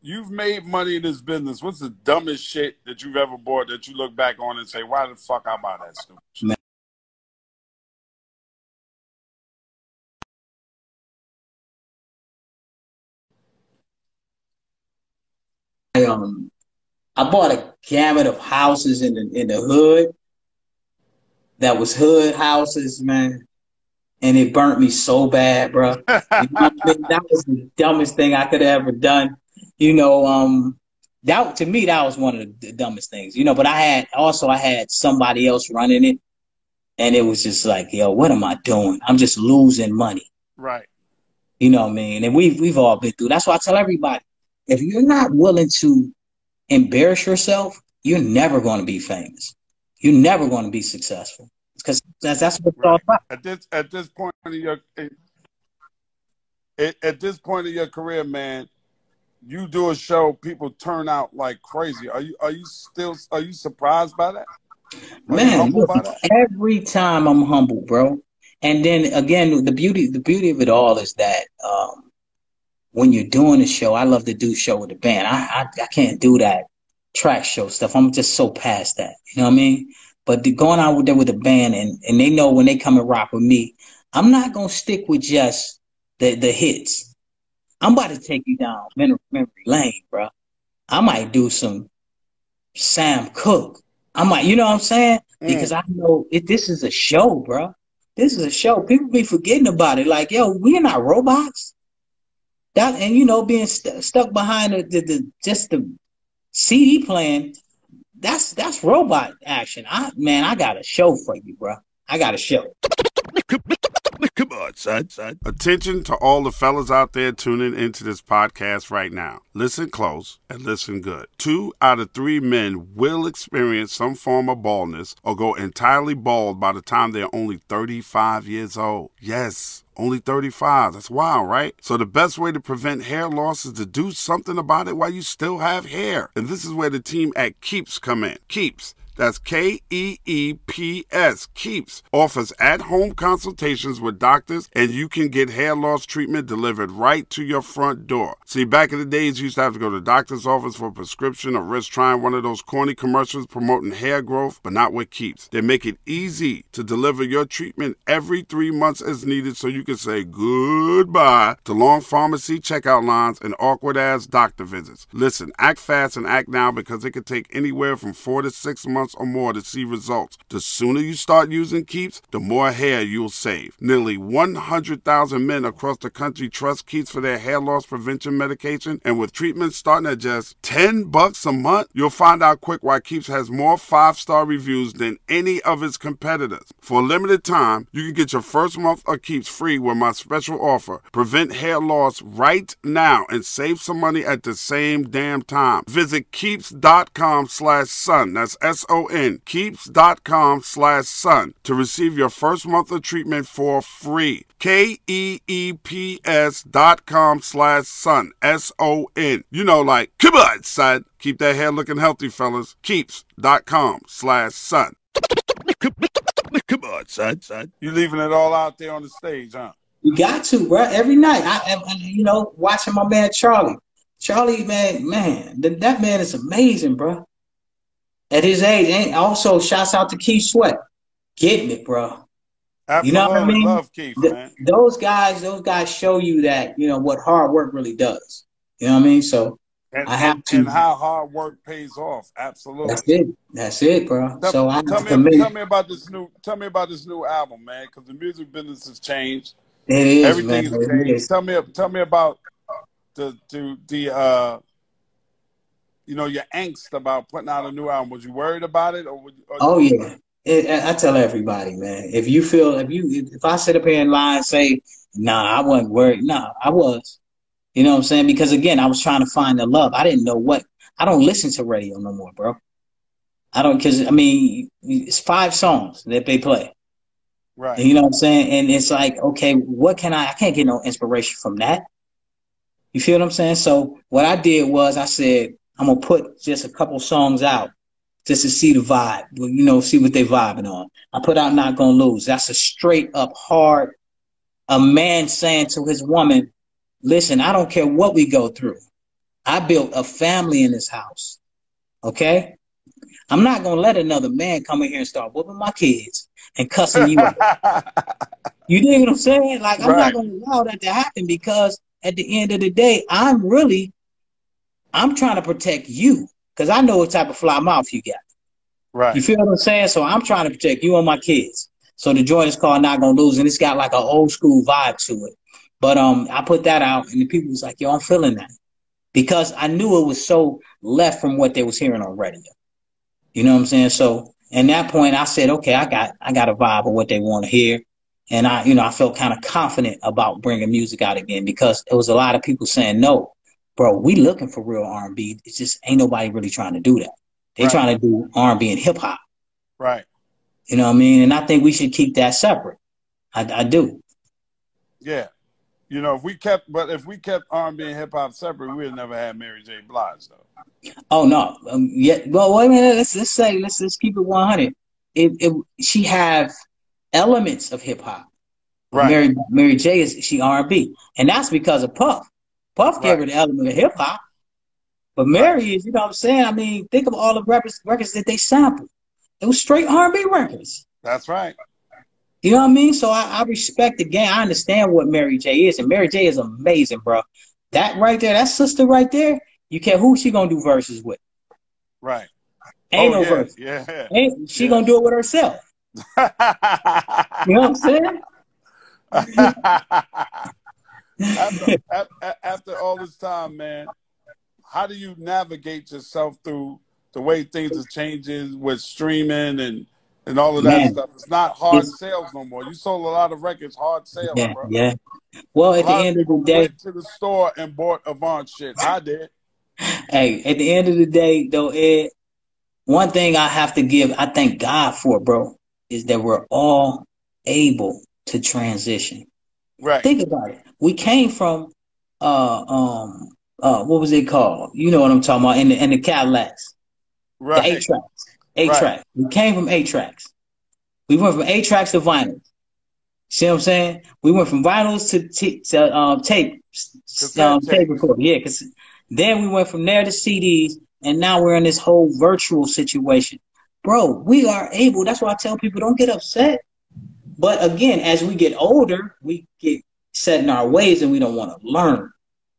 You've made money in this business. What's the dumbest shit that you've ever bought that you look back on and say, why the fuck I buy that stupid shit? I, um, I bought a gamut of houses in the in the hood. That was hood houses, man, and it burnt me so bad, bro. You know I mean? that was the dumbest thing I could have ever done. You know, um, that to me that was one of the dumbest things. You know, but I had also I had somebody else running it, and it was just like, yo, what am I doing? I'm just losing money. right. You know what I mean? And we've we've all been through. That's why I tell everybody, if you're not willing to embarrass yourself, you're never going to be famous. You're never going to be successful. Because that's that's what it's all about. At this at this point of your at, at this point of your career, man, you do a show, people turn out like crazy. Are you are you still are you surprised by that? Are Man, look, by that? every time I'm humble, bro. And then again, the beauty the beauty of it all is that um, when you're doing a show, I love to do show with the band. I, I I can't do that track show stuff. I'm just so past that. You know what I mean? But the, going out with there with the band and and they know when they come and rock with me, I'm not gonna stick with just the the hits. I'm about to take you down memory, memory lane, bro. I might do some Sam Cooke. I might, you know what I'm saying? Mm. Because I know it, this is a show, bro. This is a show. People be forgetting about it. Like, yo, we're not robots. That and you know, being st- stuck behind the, the, the just the CD playing. That's that's robot action. I man, I got a show for you, bro. I got a show. Come on, son, son. Attention to all the fellas out there tuning into this podcast right now. Listen close and listen good. Two out of three men will experience some form of baldness or go entirely bald by the time they're only 35 years old. Yes. Only 35. That's wild, right? So the best way to prevent hair loss is to do something about it while you still have hair. And this is where the team at Keeps come in. Keeps. That's K E E P S. Keeps offers at home consultations with doctors, and you can get hair loss treatment delivered right to your front door. See, back in the days, you used to have to go to the doctor's office for a prescription or risk trying one of those corny commercials promoting hair growth, but not with Keeps. They make it easy to deliver your treatment every three months as needed so you can say goodbye to long pharmacy checkout lines and awkward ass doctor visits. Listen, act fast and act now because it could take anywhere from four to six months months or more to see results. The sooner you start using Keeps, the more hair you'll save. Nearly 100,000 men across the country trust Keeps for their hair loss prevention medication, and with treatments starting at just 10 bucks a month, you'll find out quick why Keeps has more five-star reviews than any of its competitors. For a limited time, you can get your first month of Keeps free with my special offer. Prevent hair loss right now and save some money at the same damn time. Visit keeps.com slash sun. That's S-O-N. Keeps.com slash sun to receive your first month of treatment for free. K-E-E-P-S dot com slash sun. S-O-N. You know, like, come on, son. Keep that hair looking healthy, fellas. Keeps.com slash sun. Come on, son, son. You leaving it all out there on the stage, huh? You got to, bro. Every night, I, I you know, watching my man Charlie. Charlie, man, man, that, that man is amazing, bro. At his age, and also shouts out to Keith Sweat, getting it, bro. you know what I mean? Love Keith, man. those guys, those guys show you that you know what hard work really does. You know what I mean? So and, I have to. And how hard work pays off. Absolutely. That's it. That's it, bro. Tell, so I tell me, tell me about this new. Tell me about this new album, man. Because the music business has changed. it is, Everything man. has changed. Tell me. Tell me about the the the uh. You know your angst about putting out a new album. Was you worried about it, or? Would you, or Oh yeah. It, I tell everybody, man. If you feel, if you, if, I sit up here and lie and say, "Nah, I wasn't worried," nah, I was. You know what I'm saying? Because again, I was trying to find the love. I didn't know what. I don't listen to radio no more, bro. I don't, because I mean, it's five songs that they play. right. You know what I'm saying? And it's like, okay, what can I? I can't get no inspiration from that. You feel what I'm saying? So what I did was I said I'm gonna put just a couple songs out just to see the vibe. well, You know, see what they vibing on. I put out "Not Gonna Lose." That's a straight up hard. A man saying to his woman, "Listen, I don't care what we go through. I built a family in this house. Okay." I'm not gonna let another man come in here and start whooping my kids and cussing you out. You dig what I'm saying? Like I'm Right. not gonna allow that to happen because at the end of the day, I'm really I'm trying to protect you because I know what type of fly mouth you got. Right. You feel what I'm saying? So I'm trying to protect you and my kids. So the joint is called Not Gonna Lose, and it's got like an old school vibe to it. But um, I put that out, and the people was like, "Yo, I'm feeling that," because I knew it was so left from what they was hearing on radio. You know what I'm saying? So in that point, I said, "Okay, I got I got a vibe of what they want to hear," and I, you know, I felt kind of confident about bringing music out again because it was a lot of people saying, "No, bro, we looking for real R&B. It's just ain't nobody really trying to do that. They Right. trying to do R&B and hip hop." Right. You know what I mean? And I think we should keep that separate. I, I do. Yeah. You know, if we kept, but if we kept R&B and hip hop separate, we'd never had Mary J. Blige, though. Oh no. Um, yeah. Well, wait a minute. Let's let's say let's let's keep it one hundred. It, it she have elements of hip hop. Right. Mary Mary J is she R and B, and that's because of Puff. Puff gave her Right. the element of hip hop, but Mary is. You know what I'm saying? I mean, think of all the records records that they sampled. It was straight R and B records. That's right. You know what I mean? So I, I respect the game. I understand what Mary J is, and Mary J is amazing, bro. That right there, that sister right there, you care who she gonna do verses with. Right. Ain't oh, no yeah, verse. Yeah. Ain't she Yeah. gonna do it with herself? You know what I'm saying? after, after, all this time, man, how do you navigate yourself through the way things are changing with streaming and and all of that Man. stuff? It's not hard It's- sales no more. You sold a lot of records, hard sales, Yeah, bro. yeah. Well, at the end of the day, went to the store and bought Avant shit. I did. hey, at the end of the day, though, Ed, one thing I have to give, I thank God for, bro, is that we're all able to transition. Right. Think about it. We came from, uh, um, uh, what was it called? You know what I'm talking about? In the in the Cadillacs, the right. eight tracks, eight Right. tracks. We came from eight tracks. We went from eight tracks to vinyl. See what I'm saying? We went from vinyls to, t- to um, tape, um, tape recorder. Yeah, because then we went from there to CDs, and now we're in this whole virtual situation. Bro, we are able. That's why I tell people don't get upset. But again, as we get older, we get set in our ways, and we don't want to learn.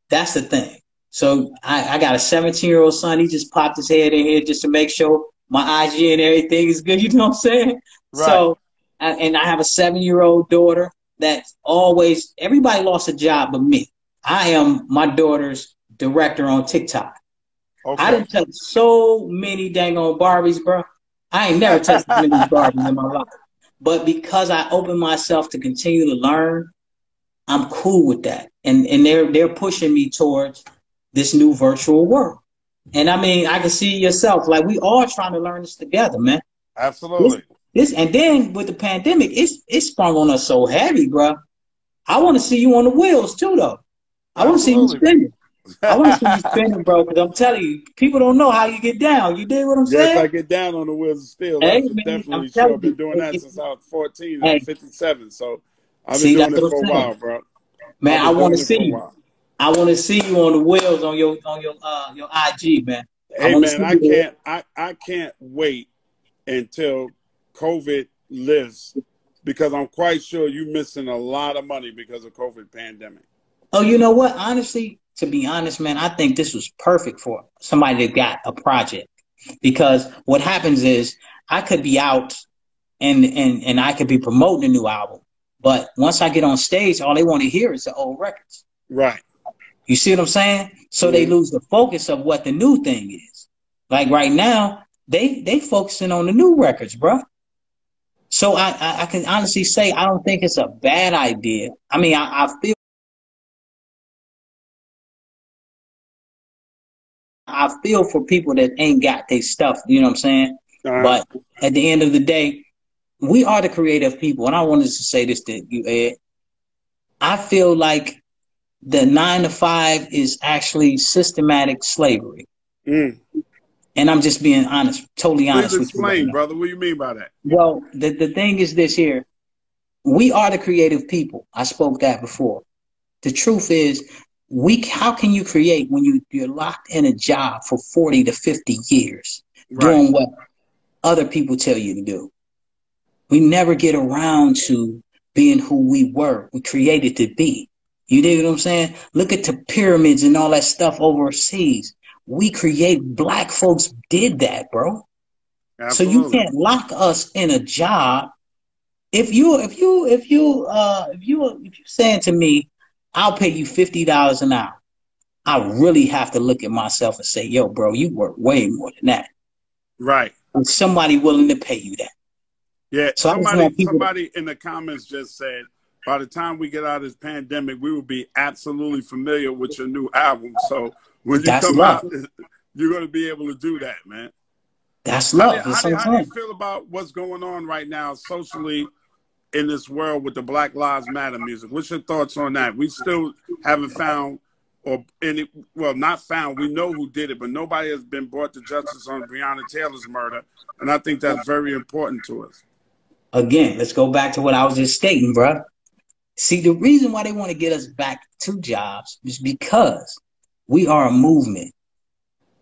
That's the thing. So I, I got a 17 year old son. He just popped his head in here just to make sure my IG and everything is good. You know what I'm saying? Right. So, and I have a seven year old daughter that's always, everybody lost a job but me. I am my daughter's director on TikTok. Okay. I didn't touch so many dang on Barbies, bro. I ain't never touched many Barbies in my life. But because I opened myself to continue to learn, I'm cool with that. And and they're they're pushing me towards this new virtual world. And I mean, I can see yourself, like we all trying to learn this together, man. Absolutely. This and then with the pandemic, it's it's sprung on us so heavy, bro. I want to see you on the wheels too, though. I want to see you spinning. I want to see you spinning, bro. Because I'm telling you, people don't know how you get down. You did what I'm Yes, saying? I get down on the wheels of steel. Hey, That's man, definitely I'm sure. I've been doing that since I was 14 Hey. and 57. So I've been See, that's it what for a I'm saying. while, bro. man, I want to see you. I want to see you on the wheels on your on your uh your IG, man. I Hey wanna man, I can't I, I can't wait until COVID lifts because I'm quite sure you're missing a lot of money because of COVID pandemic. Oh, you know what? Honestly, to be honest, man, I think this was perfect for somebody that got a project. Because what happens is I could be out and and and I could be promoting a new album. But once I get on stage, all they want to hear is the old records. Right. You see what I'm saying? So they lose the focus of what the new thing is. Like right now, they they focusing on the new records, bro. So I, I I can honestly say I don't think it's a bad idea. I mean, I, I feel I feel for people that ain't got their stuff. You know what I'm saying? But at the end of the day, we are the creative people. And I wanted to say this to you, Ed. I feel like the nine to five is actually systematic slavery. mm. And I'm just being honest, totally honest Please with you. explain, brother. What do you mean by that? Well, the, the thing is this here. We are the creative people. I spoke that before. The truth is, we how can you create when you, you're locked in a job for 40 to 50 years Right. doing what other people tell you to do? We never get around to being who we were, we created to be. You dig what I'm saying? Look at the pyramids and all that stuff overseas. We create black folks did that, bro. So you can't lock us in a job. If you if you if you uh if you if you're saying to me, I'll pay you fifty dollars an hour, I really have to look at myself and say, yo, bro, you work way more than that. Right. Is somebody willing to pay you that? Yeah. So somebody people somebody in the comments just said by the time we get out of this pandemic, we will be absolutely familiar with your new album. So when you That's come love. out, you're going to be able to do that, man. That's love. That's how, do, how do you feel about what's going on right now socially in this world with the Black Lives Matter music? What's your thoughts on that? We still haven't found, or any, well, not found. We know who did it, but nobody has been brought to justice on Breonna Taylor's murder, and I think that's very important to us. Again, let's go back to what I was just stating, bro. See, the reason why they want to get us back to jobs is because we are a movement.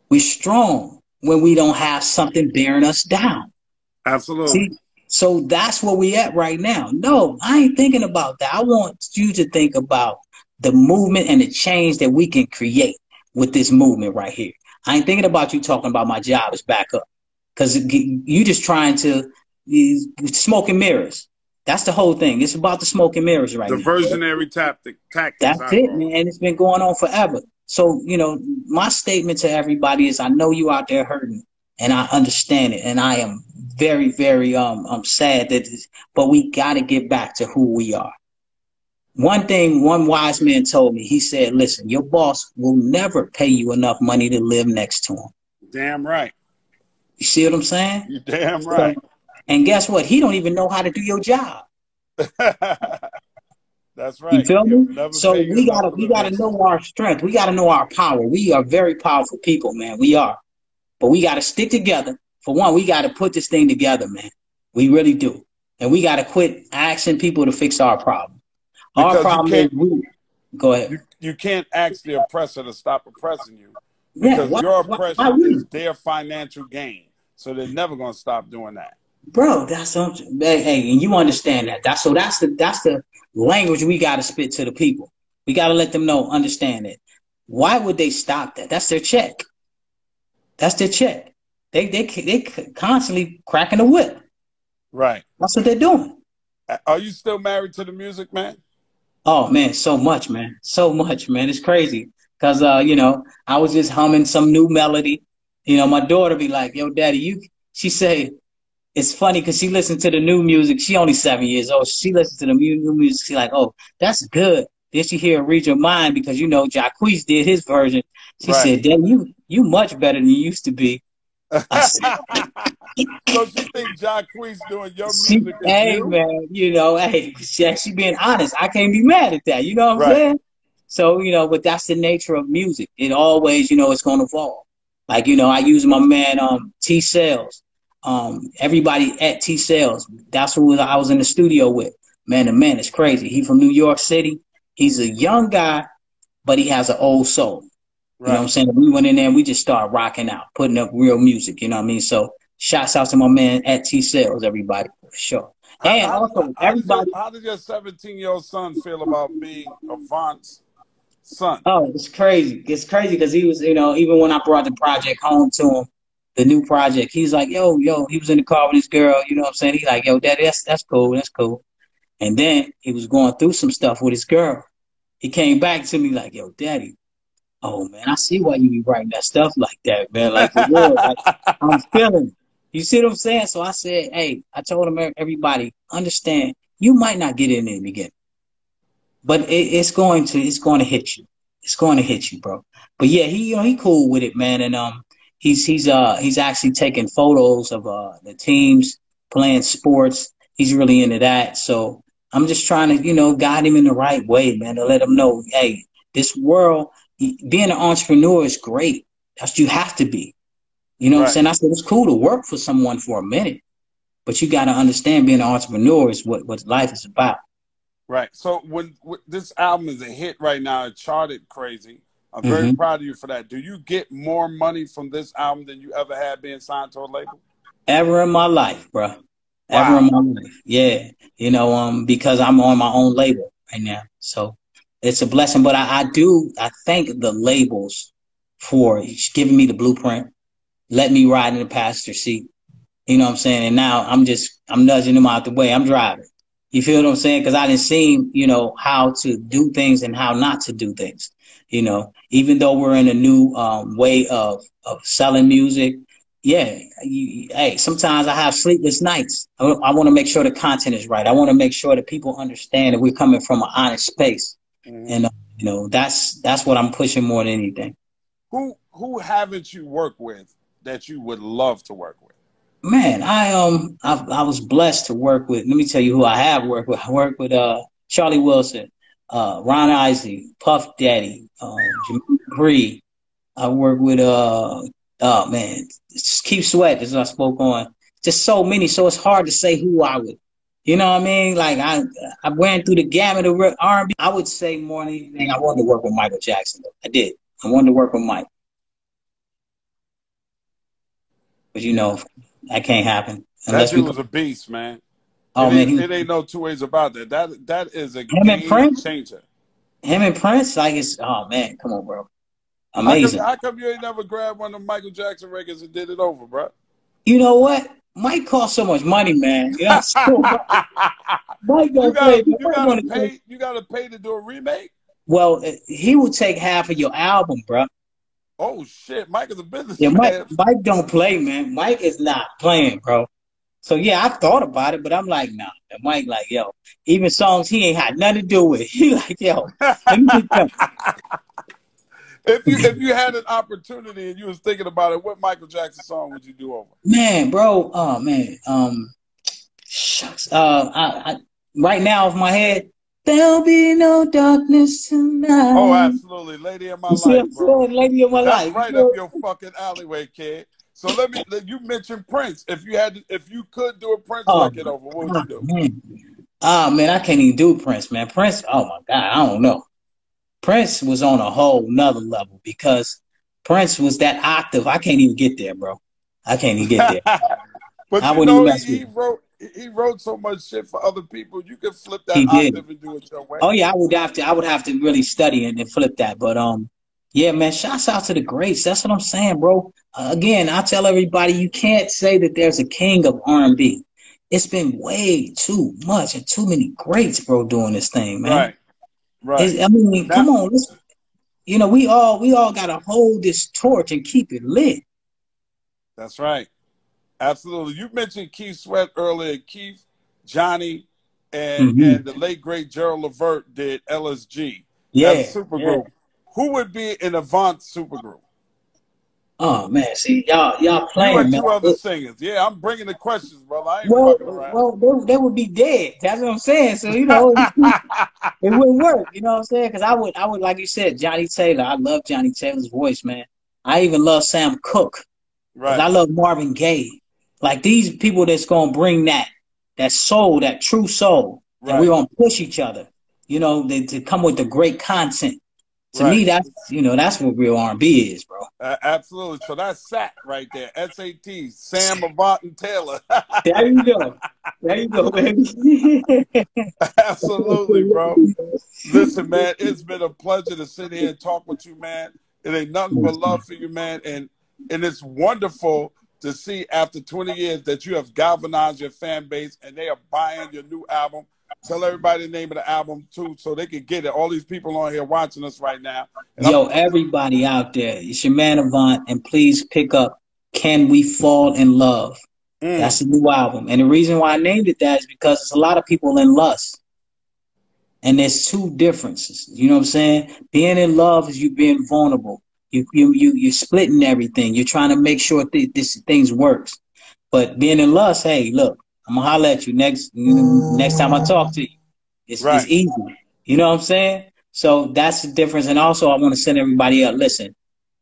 We're strong when we don't have something bearing us down. Absolutely. See, so that's where we at right now. No, I ain't thinking about that. I want you to think about the movement and the change that we can create with this movement right here. I ain't thinking about you talking about my job is back up because you just trying to you- smoke and mirrors. That's the whole thing. It's about the smoke and mirrors right now. Diversionary tactic, tactics. That's it, man. And it's been going on forever. So, you know, my statement to everybody is I know you out there hurting and I understand it. And I am very, very um I'm sad that but we gotta get back to who we are. One thing one wise man told me, he said, listen, your boss will never pay you enough money to live next to him. Damn right. You see what I'm saying? You damn right. And guess what? He don't even know how to do your job. That's right. You feel me? So we gotta we gotta know our strength. We gotta know our power. We are very powerful people, man. We are. But we gotta stick together. For one, we gotta put this thing together, man. We really do. And we gotta quit asking people to fix our problem. Because Our problem is we go ahead. You, you can't ask the oppressor to stop oppressing you Yeah, because why- your oppression why we? is their financial gain. So they're never going to stop doing that. Bro, that's something. Hey, hey, and you understand that. That's so. That's the that's the language we got to spit to the people. We got to let them know, understand it. Why would they stop that? That's their check. That's their check. They they they constantly cracking the whip. Right. That's what they're doing. Are you still married to the music, man? Oh man, so much, man, so much, man. It's crazy because uh, you know, I was just humming some new melody. You know, my daughter be like, "Yo, daddy, you." She say, "It's funny because she listened to the new music. She only seven years old. She listened to the new, new music. She like, oh, that's good. Then she hear "Read Your Mind" because you know Jacquees did his version. She Right. said, "Daddy, you you much better than you used to be." Said, so she think Jacquees doing your She, music hey you? man, you know, hey, she, she being honest. I can't be mad at that. You know what I'm saying? So you know, but that's the nature of music. It always, you know, it's going to evolve. Like you know, I use my man um T Sales. Um, everybody at T Sales. That's who I was in the studio with. Man, the man is crazy. He from New York City. He's a young guy, but he has an old soul. You know what I'm saying? We went in there and we just started rocking out, putting up real music. You know what I mean? So shouts out to my man at T Sales, everybody, for sure. And How- also how, everybody. how does your 17 year old son feel about being Avant's son? Oh, it's crazy. It's crazy because he was, you know, even when I brought the project home to him, the new project, he's like, yo, yo, he was in the car with his girl. You know what I'm saying? He's like, yo, daddy, that's that's cool, that's cool. And then he was going through some stuff with his girl. He came back to me like, yo, daddy, oh man, I see why you be writing that stuff like that, man. Like for real, like I'm feeling. it. You see what I'm saying? So I said, hey, I told him everybody, understand, you might not get it in the beginning, but it, it's going to it's going to hit you. It's going to hit you, bro. But yeah, he you know he cool with it, man, and um he's he's uh he's actually taking photos of uh the teams playing sports. He's really into that. So I'm just trying to you know guide him in the right way, man, to let him know, hey, this world, being an entrepreneur is great. That's what you have to be. You know what I'm saying? I said it's cool to work for someone for a minute, but you got to understand being an entrepreneur is what what life is about. Right. So when, when this album is a hit right now, it charted crazy. I'm very Mhm. proud of you for that. Do you get more money from this album than you ever had being signed to a label? ever in my life, bro. Ever Wow. in my life. Yeah. You know, um, because I'm on my own label right now. So it's a blessing. But I, I do I thank the labels for giving me the blueprint, let me ride in the passenger seat. You know what I'm saying? And now I'm just I'm nudging them out the way. I'm driving. You feel what I'm saying? Because I didn't see, you know, how to do things and how not to do things. You know, even though we're in a new um, way of of selling music, yeah, you, hey, sometimes I have sleepless nights. I, want to make sure the content is right. I want to make sure that people understand that we're coming from an honest space, Mhm. and uh, you know that's that's what I'm pushing more than anything. Who who haven't you worked with that you would love to work with? Man, I um I, I was blessed to work with. Let me tell you who I have worked with. I worked with uh Charlie Wilson, uh Ron Isley, Puff Daddy, Jermaine Dupri. I work with uh oh man, just Keith Sweat as I spoke on. Just so many, so it's hard to say who I would. You know what I mean? Like I I went through the gamut of R&B. I would say more than anything, I wanted to work with Michael Jackson. I did. I wanted to work with Mike. But you know, that can't happen That unless we dude was a beast, man. Oh it, man, ain't, it ain't no two ways about that. That that is a Him and game Prince? changer. him and Prince, like it's oh man, come on, bro, How come, amazing. how come you ain't never grabbed one of the Michael Jackson records and did it over, bro? You know what? Mike cost so much money, man. You know, so Mike you gotta, play. you gotta pay. You gotta pay to do a remake. Well, uh, he will take half of your album, bro. Oh shit, Mike is a businessman. Yeah, Mike. Mike don't play, man. Mike is not playing, bro. So yeah, I thought about it, but I'm like, nah. And Mike, like, yo, even songs he ain't had nothing to do with. He like, yo, let me just if you if you had an opportunity and you was thinking about it, what Michael Jackson song would you do over? Man, bro, oh man, um, shucks. Uh, I, I right now off my head, there'll be no darkness tonight. Oh, absolutely, Lady of My You Life, bro. lady of my That's life. right up your fucking alleyway, kid. So let me. let- You mentioned Prince. If you had, if you could do a Prince Oh, record over, what would Oh, you do? man. Ah, man, I can't even do Prince, man. Prince, oh my God, I don't know. Prince was on a whole nother level because Prince was that octave. I can't even get there, bro. I can't even get there. but I you know, he, he wrote he wrote so much shit for other people. You could flip that He did. octave and do it your way. Oh yeah, I would have to. I would have to really study and, and flip that. But um, Yeah, man. Shouts out to the greats. That's what I'm saying, bro. Uh, again, I tell everybody you can't say that there's a king of R&B. It's been way too much and too many greats, bro, doing this thing, man. Right. Right. It's- I mean, come on, let's, you know, we all we all gotta hold this torch and keep it lit. That's right. Absolutely. You mentioned Keith Sweat earlier. Keith, Johnny, and Mhm. and the late great Gerald Levert did LSG. Yeah. That's supergroup. Who would be an Avant supergroup? Oh man, see y'all y'all You playing, and two other singers. Yeah, I'm bringing the questions, brother. I ain't Well, fucking around. well, they, they would be dead. That's what I'm saying. So you know, it wouldn't work. You know what I'm saying? Because I would, I would, like you said, Johnnie Taylor. I love Johnnie Taylor's voice, man. I even love Sam Cooke. right. I love Marvin Gaye. Like these people that's gonna bring that, that soul, that true soul, and Right. we're gonna push each other. You know, they, to come with the great content. To me, that's you know, that's what real R&B is, bro. Uh, absolutely. So that's SAT right there. SAT. Sam Avant and Taylor. There you go. There you go, baby. absolutely, bro. Listen, man, it's been a pleasure to sit here and talk with you, man. It ain't nothing but love for you, man. And and it's wonderful to see after 20 years that you have galvanized your fan base and they are buying your new album. Tell everybody the name of the album too, so they can get it. All these people on here watching us right now. Yo, I'm- everybody out there, it's your man Avant, and please pick up Can We Fall in Love? Mm, That's a new album. And the reason why I named it that is because there's a lot of people in lust. And there's two differences. You know what I'm saying? Being in love is you being vulnerable. You you you you're splitting everything. You're trying to make sure th- this things works. But being in lust, hey, look, I'm gonna holler at you next next time I talk to you. It's Right. it's easy. You know what I'm saying? So that's the difference. And also, I want to send everybody up. Listen,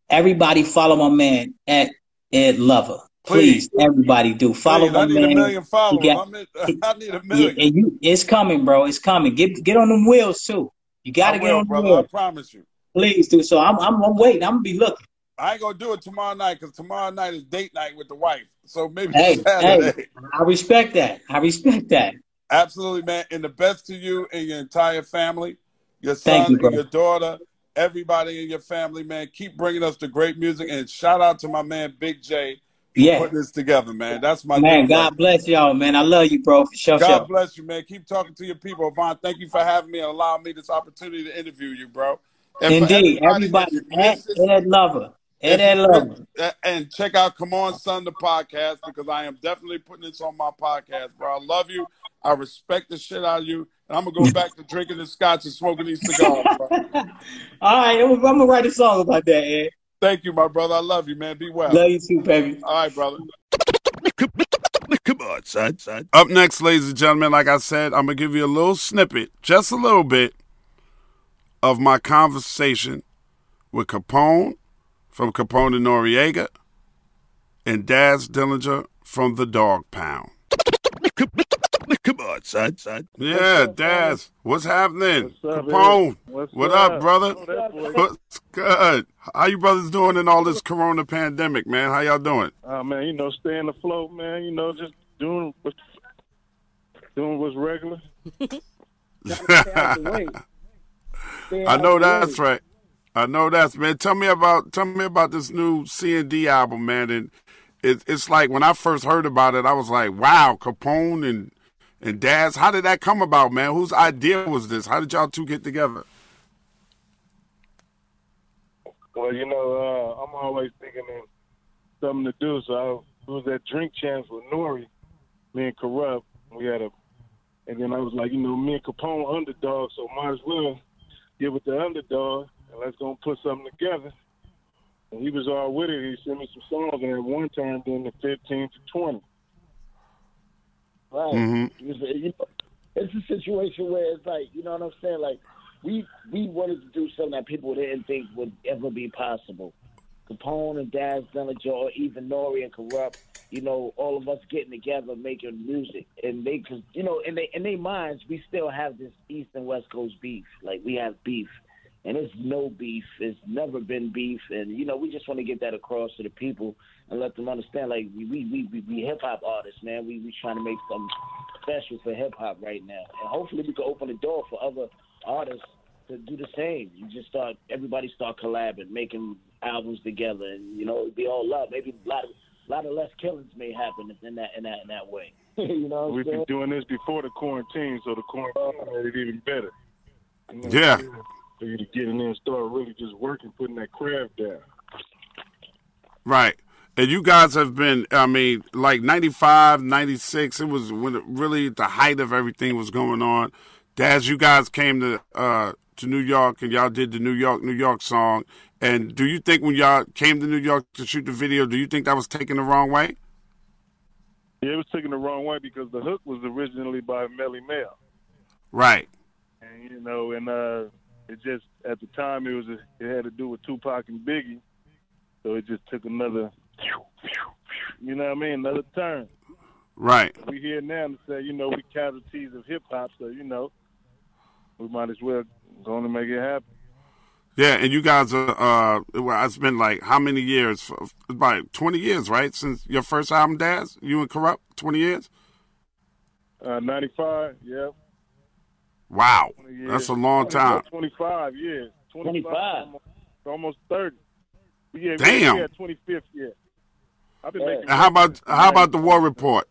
everybody follow my man at Ed Lover. Please, Please. everybody do follow please, my I need man. a million followers. got- I need a Yeah, million. and you, it's coming, bro. It's coming. Get get on them wheels too. You got to get on the brother. I promise you. Please do. So I'm I'm, I'm waiting. I'm gonna be looking. I ain't gonna do it tomorrow night because tomorrow night is date night with the wife. So maybe Hey, Saturday. hey, I respect that. I respect that. Absolutely, man. And the best to you and your entire family, your son you, and your daughter, everybody in your family, man. Keep bringing us the great music. And shout out to my man Big J for Yeah, putting this together, man. That's my man. God bless y'all, man. I love you, bro. For sure, God bless you, man. Keep talking to your people. Vaughn, thank you for having me and allowing me this opportunity to interview you, bro. And Indeed, everybody everybody. Ed, Ed Lover. Ed If Ed you Lover. missed- uh, And check out Come On Son, the podcast, because I am definitely putting this on my podcast, bro. I love you. I respect the shit out of you. And I'm going to go back to drinking the scotch and smoking these cigars, bro. All right, I'm, I'm gonna write a song about that, Ed. Thank you, my brother. I love you, man. Be well. Love you too, baby. All right, brother. Come on, son, son. Up next, ladies and gentlemen, like I said, I'm going to give you a little snippet, just a little bit, of my conversation with Capone from Capone and Noreaga and Daz Dillinger from the Dog Pound. Come on, son, son. Yeah, Daz, what's happening? What's up, Capone, What's what up? up, brother? That. What's good? How you brothers doing in all this corona pandemic, man? How y'all doing? Oh man, you know, staying afloat, man. You know, just doing what, doing what's regular. I know that's right. I know that's man. Tell me about tell me about this new C and D album, man. And it, it's like when I first heard about it, I was like, wow, Capone and and Daz. How did that come about, man? Whose idea was this? How did y'all two get together? Well, you know, uh, I'm always thinking of something to do. So I was at Drink Champs with Nori, me and Kurupt. We had a, and then I was like, you know, me and Capone underdog, so might as well get with the underdog and let's go and put something together. And he was all with it. He sent me some songs, and at one time, then the 15 to 20. Right. Mm-hmm. Know, you know, it's a situation where it's like, you know what I'm saying? Like, we we wanted to do something that people didn't think would ever be possible. Capone and Daz Dillinger, or even Nori and Kurupt, you know, all of us getting together making music, and they, cause you know, in they in their minds, we still have this East and West Coast beef. Like we have beef, and it's no beef. It's never been beef, and you know, we just want to get that across to the people and let them understand. Like we we we, we, we hip hop artists, man. We we trying to make something special for hip hop right now, and hopefully we can open the door for other artists to do the same. You just start everybody start collabing, making albums together, and you know it'd be all love. Maybe a lot of a lot of less killings may happen in that in that in that way. you know, what We've been doing this before the quarantine, so the quarantine made it even better. You know, Yeah. For you to get in there and start really just working, putting that craft down. Right. And you guys have been, I mean, like 95, 96, it was when it really the height of everything was going on. Daz, you guys came to uh, to New York and y'all did the New York, New York song. And do you think when y'all came to New York to shoot the video, do you think that was taken the wrong way? Yeah, it was taken the wrong way because the hook was originally by Melle Mel. Right. and you know, and uh, it just at the time it was it had to do with Tupac and Biggie, so it just took another, you know what I mean, another turn. Right. We here now to say, you know, we casualties of hip hop, so you know, we might as well go on and make it happen. Yeah, and you guys are, uh, well, it's been like how many years? About 20 years, right? Since your first album, Daz? You and Kurupt? 20 years? Uh, Ninety five, yeah, Wow. years. That's a long time. Twenty five years, 25. almost, almost thirty. Yeah, Damn. Yeah, twenty fifth. Yeah, I've been Yeah. making. How about how about the War Report?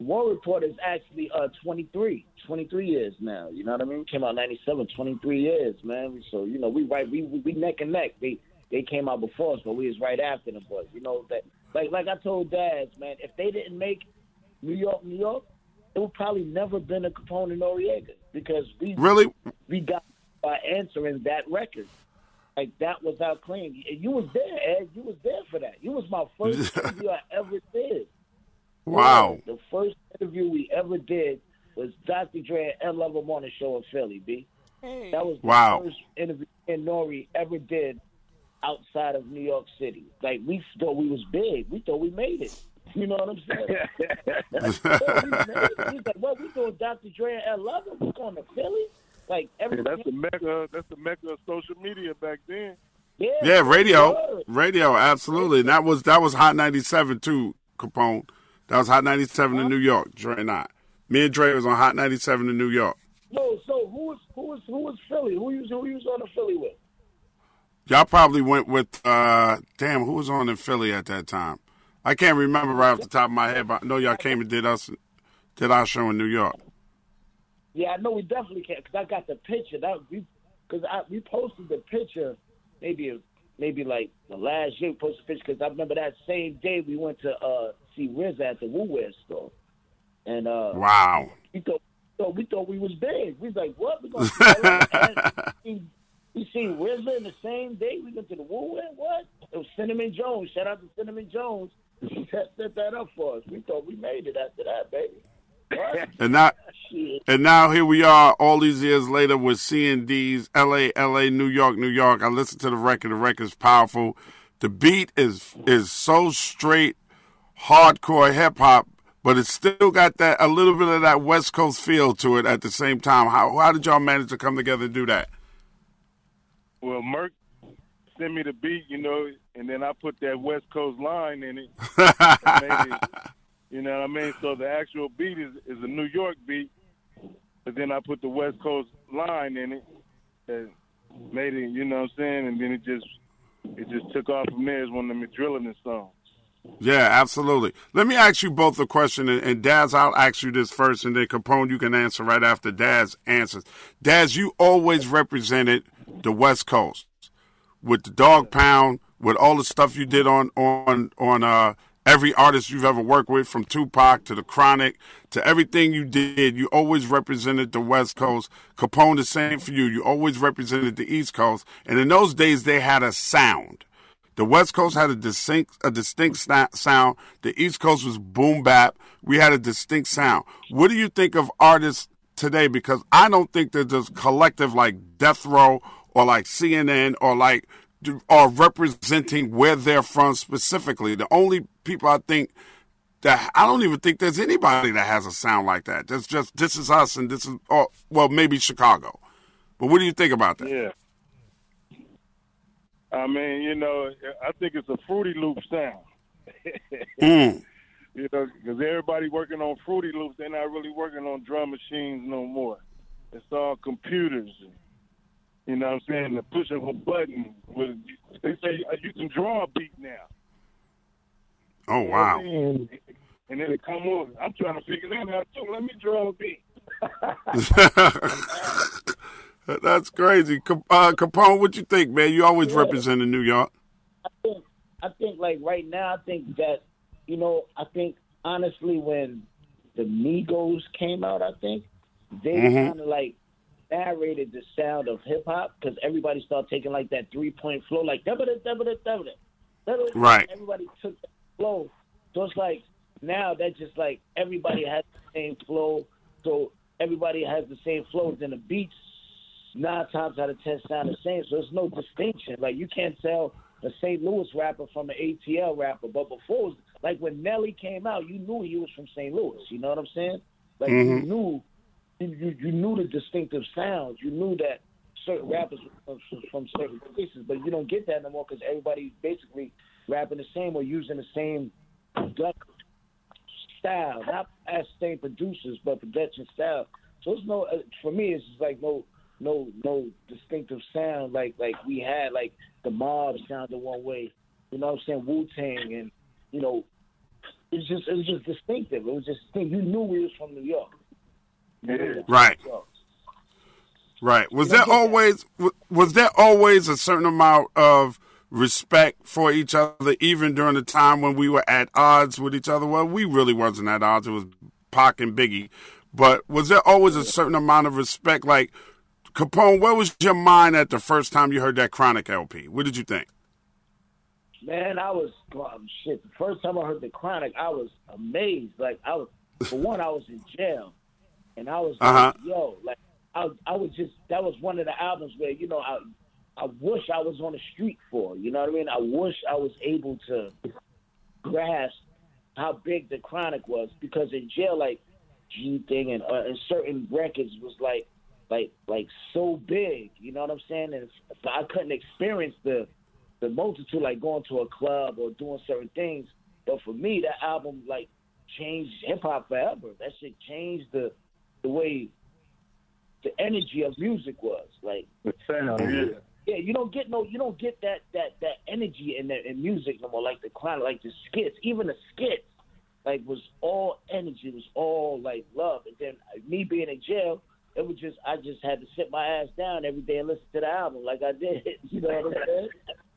War Report is actually uh 23, 23 years now. You know what I mean? Came out 97, 23 years, man. So you know we right we we, we neck and neck. They they came out before us, but we was right after them. But you know that like like I told Daz, man, if they didn't make New York, New York, it would probably never been a Capone and Noreaga because we Really? we got by answering that record. Like that was our claim. You was there, Ed. You was there for that. You was my first interview I ever did. Wow. The first interview we ever did was Dr. Dre at Ed Lover Morning Show in Philly, B. Hey. That was the Wow. first interview me and Nori ever did outside of New York City. Like we thought we was big. We thought we made it. You know what I'm saying? Like, yeah, we made it. He's like, "What? We doing Dr. Dre at Ed Lover? We going to Philly? Like Yeah, that's the mecca. That's the mecca of social media back then. yeah, Yeah, radio, radio, absolutely. And that was that was Hot ninety seven too, Capone. That was Hot ninety seven in New York. Dre and I. Me and Dre was on Hot ninety seven in New York. No, so who was who was who was Philly? Who you was who you was on the Philly with? Y'all probably went with uh damn, who was on in Philly at that time? I can't remember right off the top of my head, but I know y'all came and did us did our show in New York. Yeah, I know we definitely can't because I got the picture. That we because I we posted the picture maybe maybe like the last year we posted the picture because I remember that same day we went to uh see Riz at the Wu Wear store, and uh Wow. we thought so we thought we was big. We was like, what? We gonna see we- we seen RZA in the same day. We went to the Wu Wear. What? It was Cinnamon Jones. Shout out to Cinnamon Jones. He set, set that up for us. We thought we made it after that, baby. What? And now ah, and now here we are all these years later with C and D's LA, LA, New York, New York. I listened to the record, the record's powerful. The beat is is so straight hardcore hip hop, but it's still got that a little bit of that West Coast feel to it at the same time. How how did y'all manage to come together and do that? Well, Merck sent me the beat, you know, and then I put that West Coast line in it. it you know what I mean? So the actual beat is, is a New York beat, but then I put the West Coast line in it that made it, you know what I'm saying? And then it just it just took off from there as one of the drilling songs. Yeah, absolutely. Let me ask you both a question, and, and Daz, I'll ask you this first, and then Capone, you can answer right after Daz answers. Daz, you always represented the West Coast with the Dog Pound, with all the stuff you did on on on uh, every artist you've ever worked with, from Tupac to the Chronic to everything you did. You always represented the West Coast. Capone, the same for you. You always represented the East Coast, and in those days they had a sound. The West Coast had a distinct a distinct sound. The East Coast was boom bap. We had a distinct sound. What do you think of artists today? Because I don't think they're just collective like Death Row or like CNN or like are representing where they're from specifically. The only people I think that I don't even think there's anybody that has a sound like that. That's just this is us and this is oh, well maybe Chicago. But what do you think about that? Yeah. I mean, you know, I think it's a Fruity Loop sound. Mm. You know, because everybody working on Fruity Loops, they're not really working on drum machines no more. It's all computers. You know what I'm saying? The push of a button with they say uh, you can draw a beat now. Oh You know wow. I'm? And then it come on. I'm trying to figure that out too. Let me draw a beat. That's crazy. Uh, Capone, what you think, man? You always Yeah. representing New York. I think I think like right now, I think that you know, I think honestly, when the Migos came out, I think they Mhm. kind of like narrated the sound of hip hop because everybody started taking like that three point flow, like da da da da da da. Right. Everybody took that flow, so it's like now that just like everybody has the same flow, so everybody has the same flow. Then the beats nine times out of ten sound the same, so there's no distinction. Like you can't tell a St. Louis rapper from an ATL rapper, but before, it was, like when Nelly came out, you knew he was from St. Louis. You know what I'm saying? Like you Mhm. knew, you, you, knew the distinctive sounds. You knew that certain rappers from, from certain places, but you don't get that no more because everybody basically rapping the same or using the same style, not as same producers, but production style. So it's no, uh, for me, it's just like no, no, no distinctive sound like like we had. Like the Mob sounded one way, you know what I'm saying? Wu Tang, and you know, it's just it was just distinctive. It was just distinct. You knew we was from New York. Right. Right. Was there that. always was there always a certain amount of respect for each other, even during the time when we were at odds with each other? Well, we really wasn't at odds. It was Pac and Biggie. But was there always a certain amount of respect? Like Capone, where was your mind at the first time you heard that Chronic LP? What did you think? Man, I was um, shit. The first time I heard the Chronic, I was amazed. Like I was, for one, I was in jail, and I was like, Uh-huh. yo, like I, I was just that was one of the albums where you know I, I wish I was on the street for. You know what I mean? I wish I was able to grasp how big the Chronic was because in jail, like G thing and, uh, and certain records was like, like, like so big. You know what I'm saying? And if I couldn't experience the the multitude, like going to a club or doing certain things. But for me, that album like changed hip hop forever. That shit changed the the way the energy of music was. Like The sound, yeah. yeah, you don't get no, you don't get that that that energy in the, in music no more. Like the clown, like the skits, even the skits, like was all energy, was all like love. And then me being in jail, it was just I just had to sit my ass down every day and listen to the album like I did. You know what I'm saying?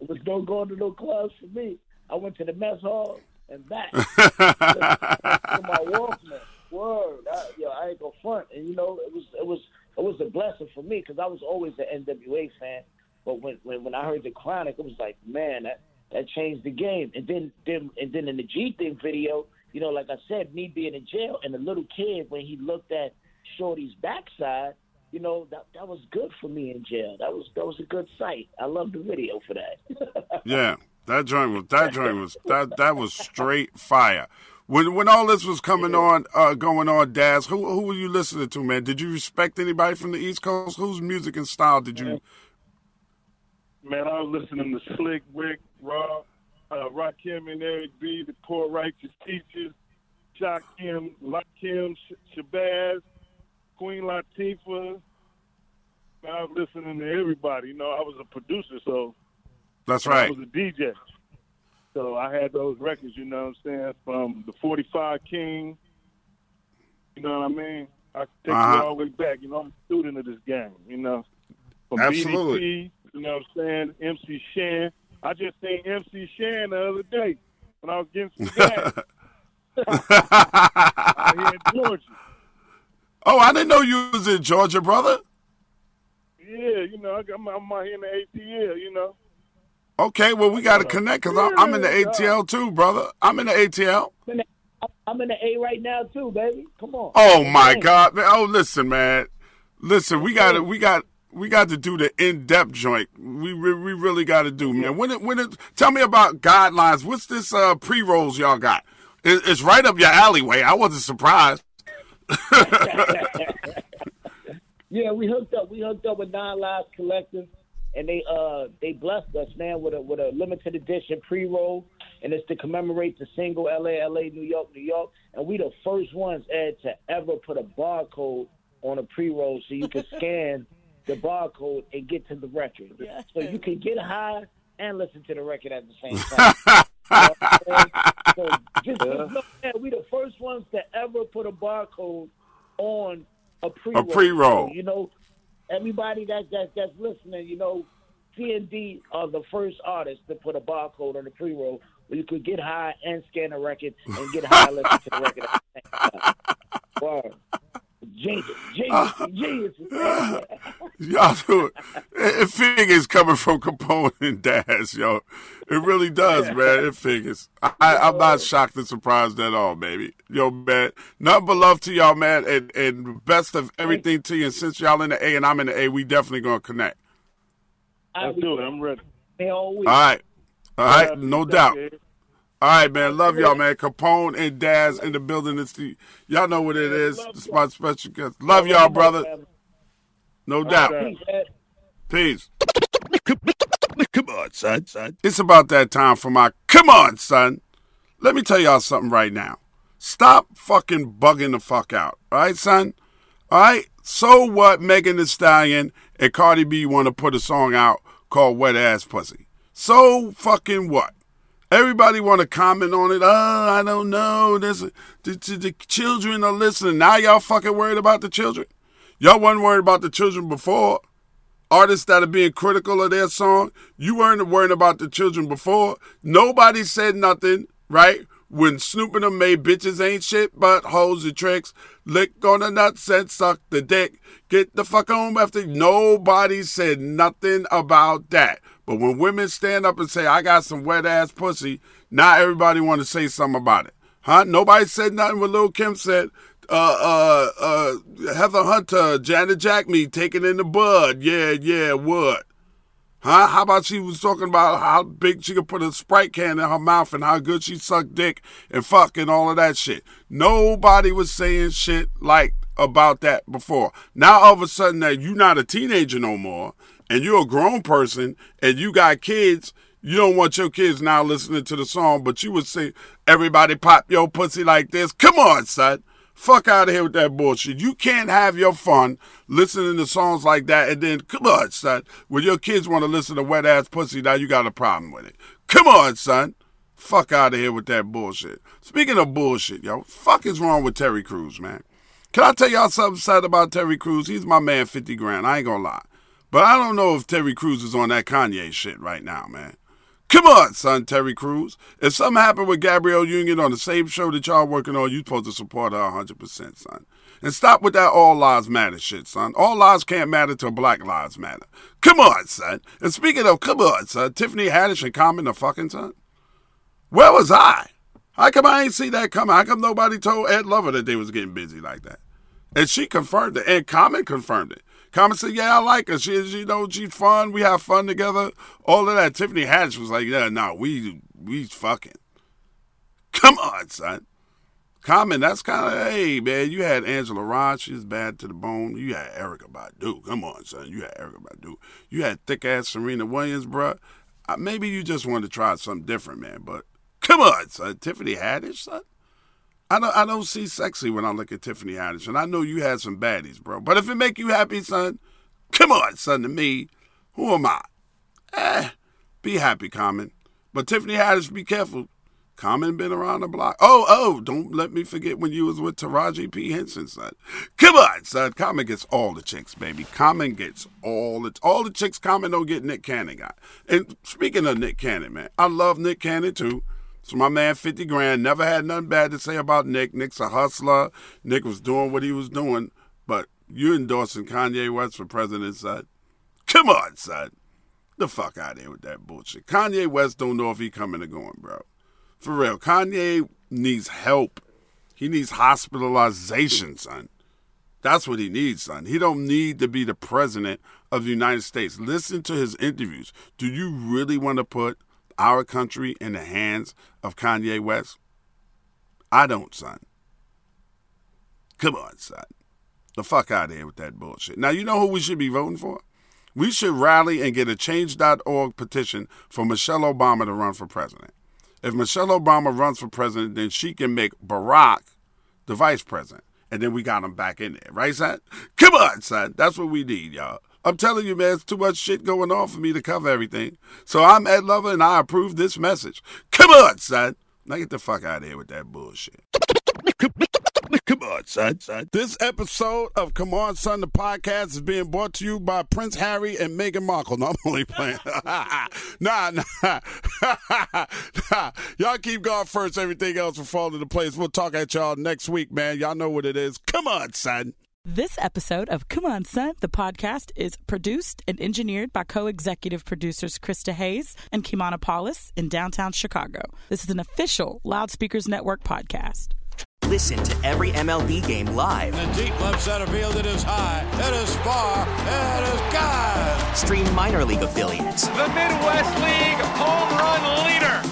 It was no going to no clubs for me. I went to the mess hall and back to my Walkman. Word, I, yo, I ain't gonna front. And you know, it was it was it was a blessing for me because I was always an NWA fan. But when, when when I heard the Chronic, it was like, man, that that changed the game. And then then and then in the G thing video, you know, like I said, me being in jail and the little kid when he looked at Shorty's backside, you know, that that was good for me in jail. That was that was a good sight. I love the video for that. Yeah, that joint was that joint was that that was straight fire. When when all this was coming on, uh, going on, Daz, who who were you listening to, man? Did you respect anybody from the East Coast? Whose music and style did you? Man, I was listening to Slick Rick, Rob, uh, Rakim and Eric B, the Poor Righteous Teachers, Shakim, Lakim, Sh- Shabazz, Queen Latifah. I was listening to everybody. You know, I was a producer, so That's right. I was a DJ. So I had those records, you know what I'm saying, from the 45 King. You know what I mean? I can take Uh-huh. you all the way back. You know, I'm a student of this game, you know. From Absolutely. BDP, you know what I'm saying, MC Shan. I just seen MC Shan the other day when I was getting some gas out here in Georgia. oh, I didn't know you was in Georgia, brother. Yeah, you know, I got- I'm, I'm out here in the ATL, you know. Okay, well we got to connect because I'm, I'm in the ATL too, brother. I'm in the ATL. I'm in the- I'm in the A right now too, baby. Come on. Oh my Hey. God! Man. Oh, listen, man. Listen, we got to we got we got to do the in depth joint. We re- we really got to do, man. When it when it tell me about guidelines. What's this uh, pre rolls y'all got? It, it's right up your alleyway. I wasn't surprised. Yeah, we hooked up. We hooked up with Nine Lives Collective, and they uh they blessed us, man, with a with a limited edition pre roll, and it's to commemorate the single LA, LA, New York, New York, and we the first ones Ed to ever put a barcode on a pre roll so you can scan the barcode and get to the record. So you can get high and listen to the record at the same time. You know what I'm saying? so just, just know that we the first ones to ever put a barcode on a pre-roll. pre-roll. So, you know, everybody that, that that's listening, you know, C and D are the first artists to put a barcode on the pre-roll where you could get high and scan the record and get high and listen to the record the same time. Word. Genius, genius, genius. Y'all do it. It figures coming from Capone and Daz, yo. It really does, man. It figures. I, I'm not shocked and surprised at all, baby. Yo, man. Nothing but love to y'all, man. And, and best of everything to you. And since y'all in the A and I'm in the A, we definitely going to connect. Let's do it. I'm ready. All right. All right. No doubt. All right, man. Love y'all, man. Capone and Daz in the building. It's the, y'all know what it is. It's my special guest. Love y'all, brother. No doubt. Peace. Come on, son, son. It's about that time for my come on, son. Let me tell y'all something right now. Stop fucking bugging the fuck out. All right, son? All right? So what Megan Thee Stallion and Cardi B want to put a song out called Wet Ass Pussy. So fucking what? Everybody want to comment on it. Oh, I don't know. A, the, the, the children are listening. Now y'all fucking worried about the children. Y'all wasn't worried about the children before. Artists that are being critical of their song, you weren't worried about the children before. Nobody said nothing, right? When Snoop and them made bitches ain't shit but hoes and tricks. Lick on the nuts and suck the dick. Get the fuck home after. Nobody said nothing about that. But when women stand up and say, I got some wet ass pussy, now everybody want to say something about it. Huh? Nobody said nothing when Lil Kim said, uh, uh, uh, Heather Hunter, Janet Jack me taking in the bud. Yeah, yeah, what? Huh? How about she was talking about how big she could put a Sprite can in her mouth and how good she sucked dick and fuck and all of that shit. Nobody was saying shit like about that before. Now all of a sudden that you're not a teenager no more and you're a grown person and you got kids, you don't want your kids now listening to the song, but you would say, everybody pop your pussy like this. Come on, son. Fuck out of here with that bullshit. You can't have your fun listening to songs like that and then, come on, son. When your kids want to listen to wet ass pussy, now you got a problem with it. Come on, son. Fuck out of here with that bullshit. Speaking of bullshit, yo, fuck is wrong with Terry Crews, man? Can I tell y'all something sad about Terry Crews? He's my man, 50 grand. I ain't gonna lie. But I don't know if Terry Crews is on that Kanye shit right now, man. Come on, son, Terry Crews. If something happened with Gabrielle Union on the same show that y'all working on, you supposed to support her 100%, son. And stop with that all lives matter shit, son. All lives can't matter till black lives matter. Come on, son. And speaking of, come on, son, Tiffany Haddish and Common the fucking son. Where was I? How come I ain't see that coming? How come nobody told Ed Lover that they was getting busy like that? And she confirmed it. And Common confirmed it. Common said, "Yeah, I like her. She, you know, she's fun. We have fun together. All of that." Tiffany Haddish was like, "Yeah, no, we we fucking. Come on, son. Common. That's kind of hey, man. You had Angela Rod. She's bad to the bone. You had Erykah Badu. Come on, son. You had Erykah Badu. You had thick ass Serena Williams, bruh. Uh, maybe you just wanted to try something different, man. But come on, son. Tiffany Haddish, son." I don't, I don't see sexy when I look at Tiffany Haddish, and I know you had some baddies, bro. But if it make you happy, son, come on, son. To me, who am I? Eh, be happy, Common. But Tiffany Haddish, be careful. Common been around the block. Oh, oh, don't let me forget when you was with Taraji P. Henson, son. Come on, son. Common gets all the chicks, baby. Common gets all the all the chicks. Common don't get Nick Cannon got. And speaking of Nick Cannon, man, I love Nick Cannon too. So my man, 50 grand, never had nothing bad to say about Nick. Nick's a hustler. Nick was doing what he was doing. But you endorsing Kanye West for president, son? Come on, son. The fuck out of here with that bullshit. Kanye West don't know if he coming or going, bro. For real. Kanye needs help. He needs hospitalization, son. That's what he needs, son. He don't need to be the president of the United States. Listen to his interviews. Do you really want to put our country in the hands of Kanye West? I don't, son. Come on, son. The fuck out of here with that bullshit. Now, you know who we should be voting for? We should rally and get a change.org petition for Michelle Obama to run for president. If Michelle Obama runs for president, then she can make Barack the vice president. And then we got him back in there, right, son? Come on, son. That's what we need, y'all. I'm telling you, man, it's too much shit going on for me to cover everything. So I'm Ed Lover, and I approve this message. Come on, son. Now get the fuck out of here with that bullshit. Come on, son, son. This episode of Come On, Son, the podcast is being brought to you by Prince Harry and Meghan Markle. No, I'm only playing. nah, nah. nah. Y'all keep going first. Everything else will fall into place. We'll talk at y'all next week, man. Y'all know what it is. Come on, son. This episode of Come On Son, the podcast, is produced and engineered by co executive producers Krista Hayes and Kimana Paulus in downtown Chicago. This is an official Loudspeakers Network podcast. Listen to every MLB game live. In the deep left center field, it is high, it is far, it is God. Stream minor league affiliates. The Midwest League home run leader.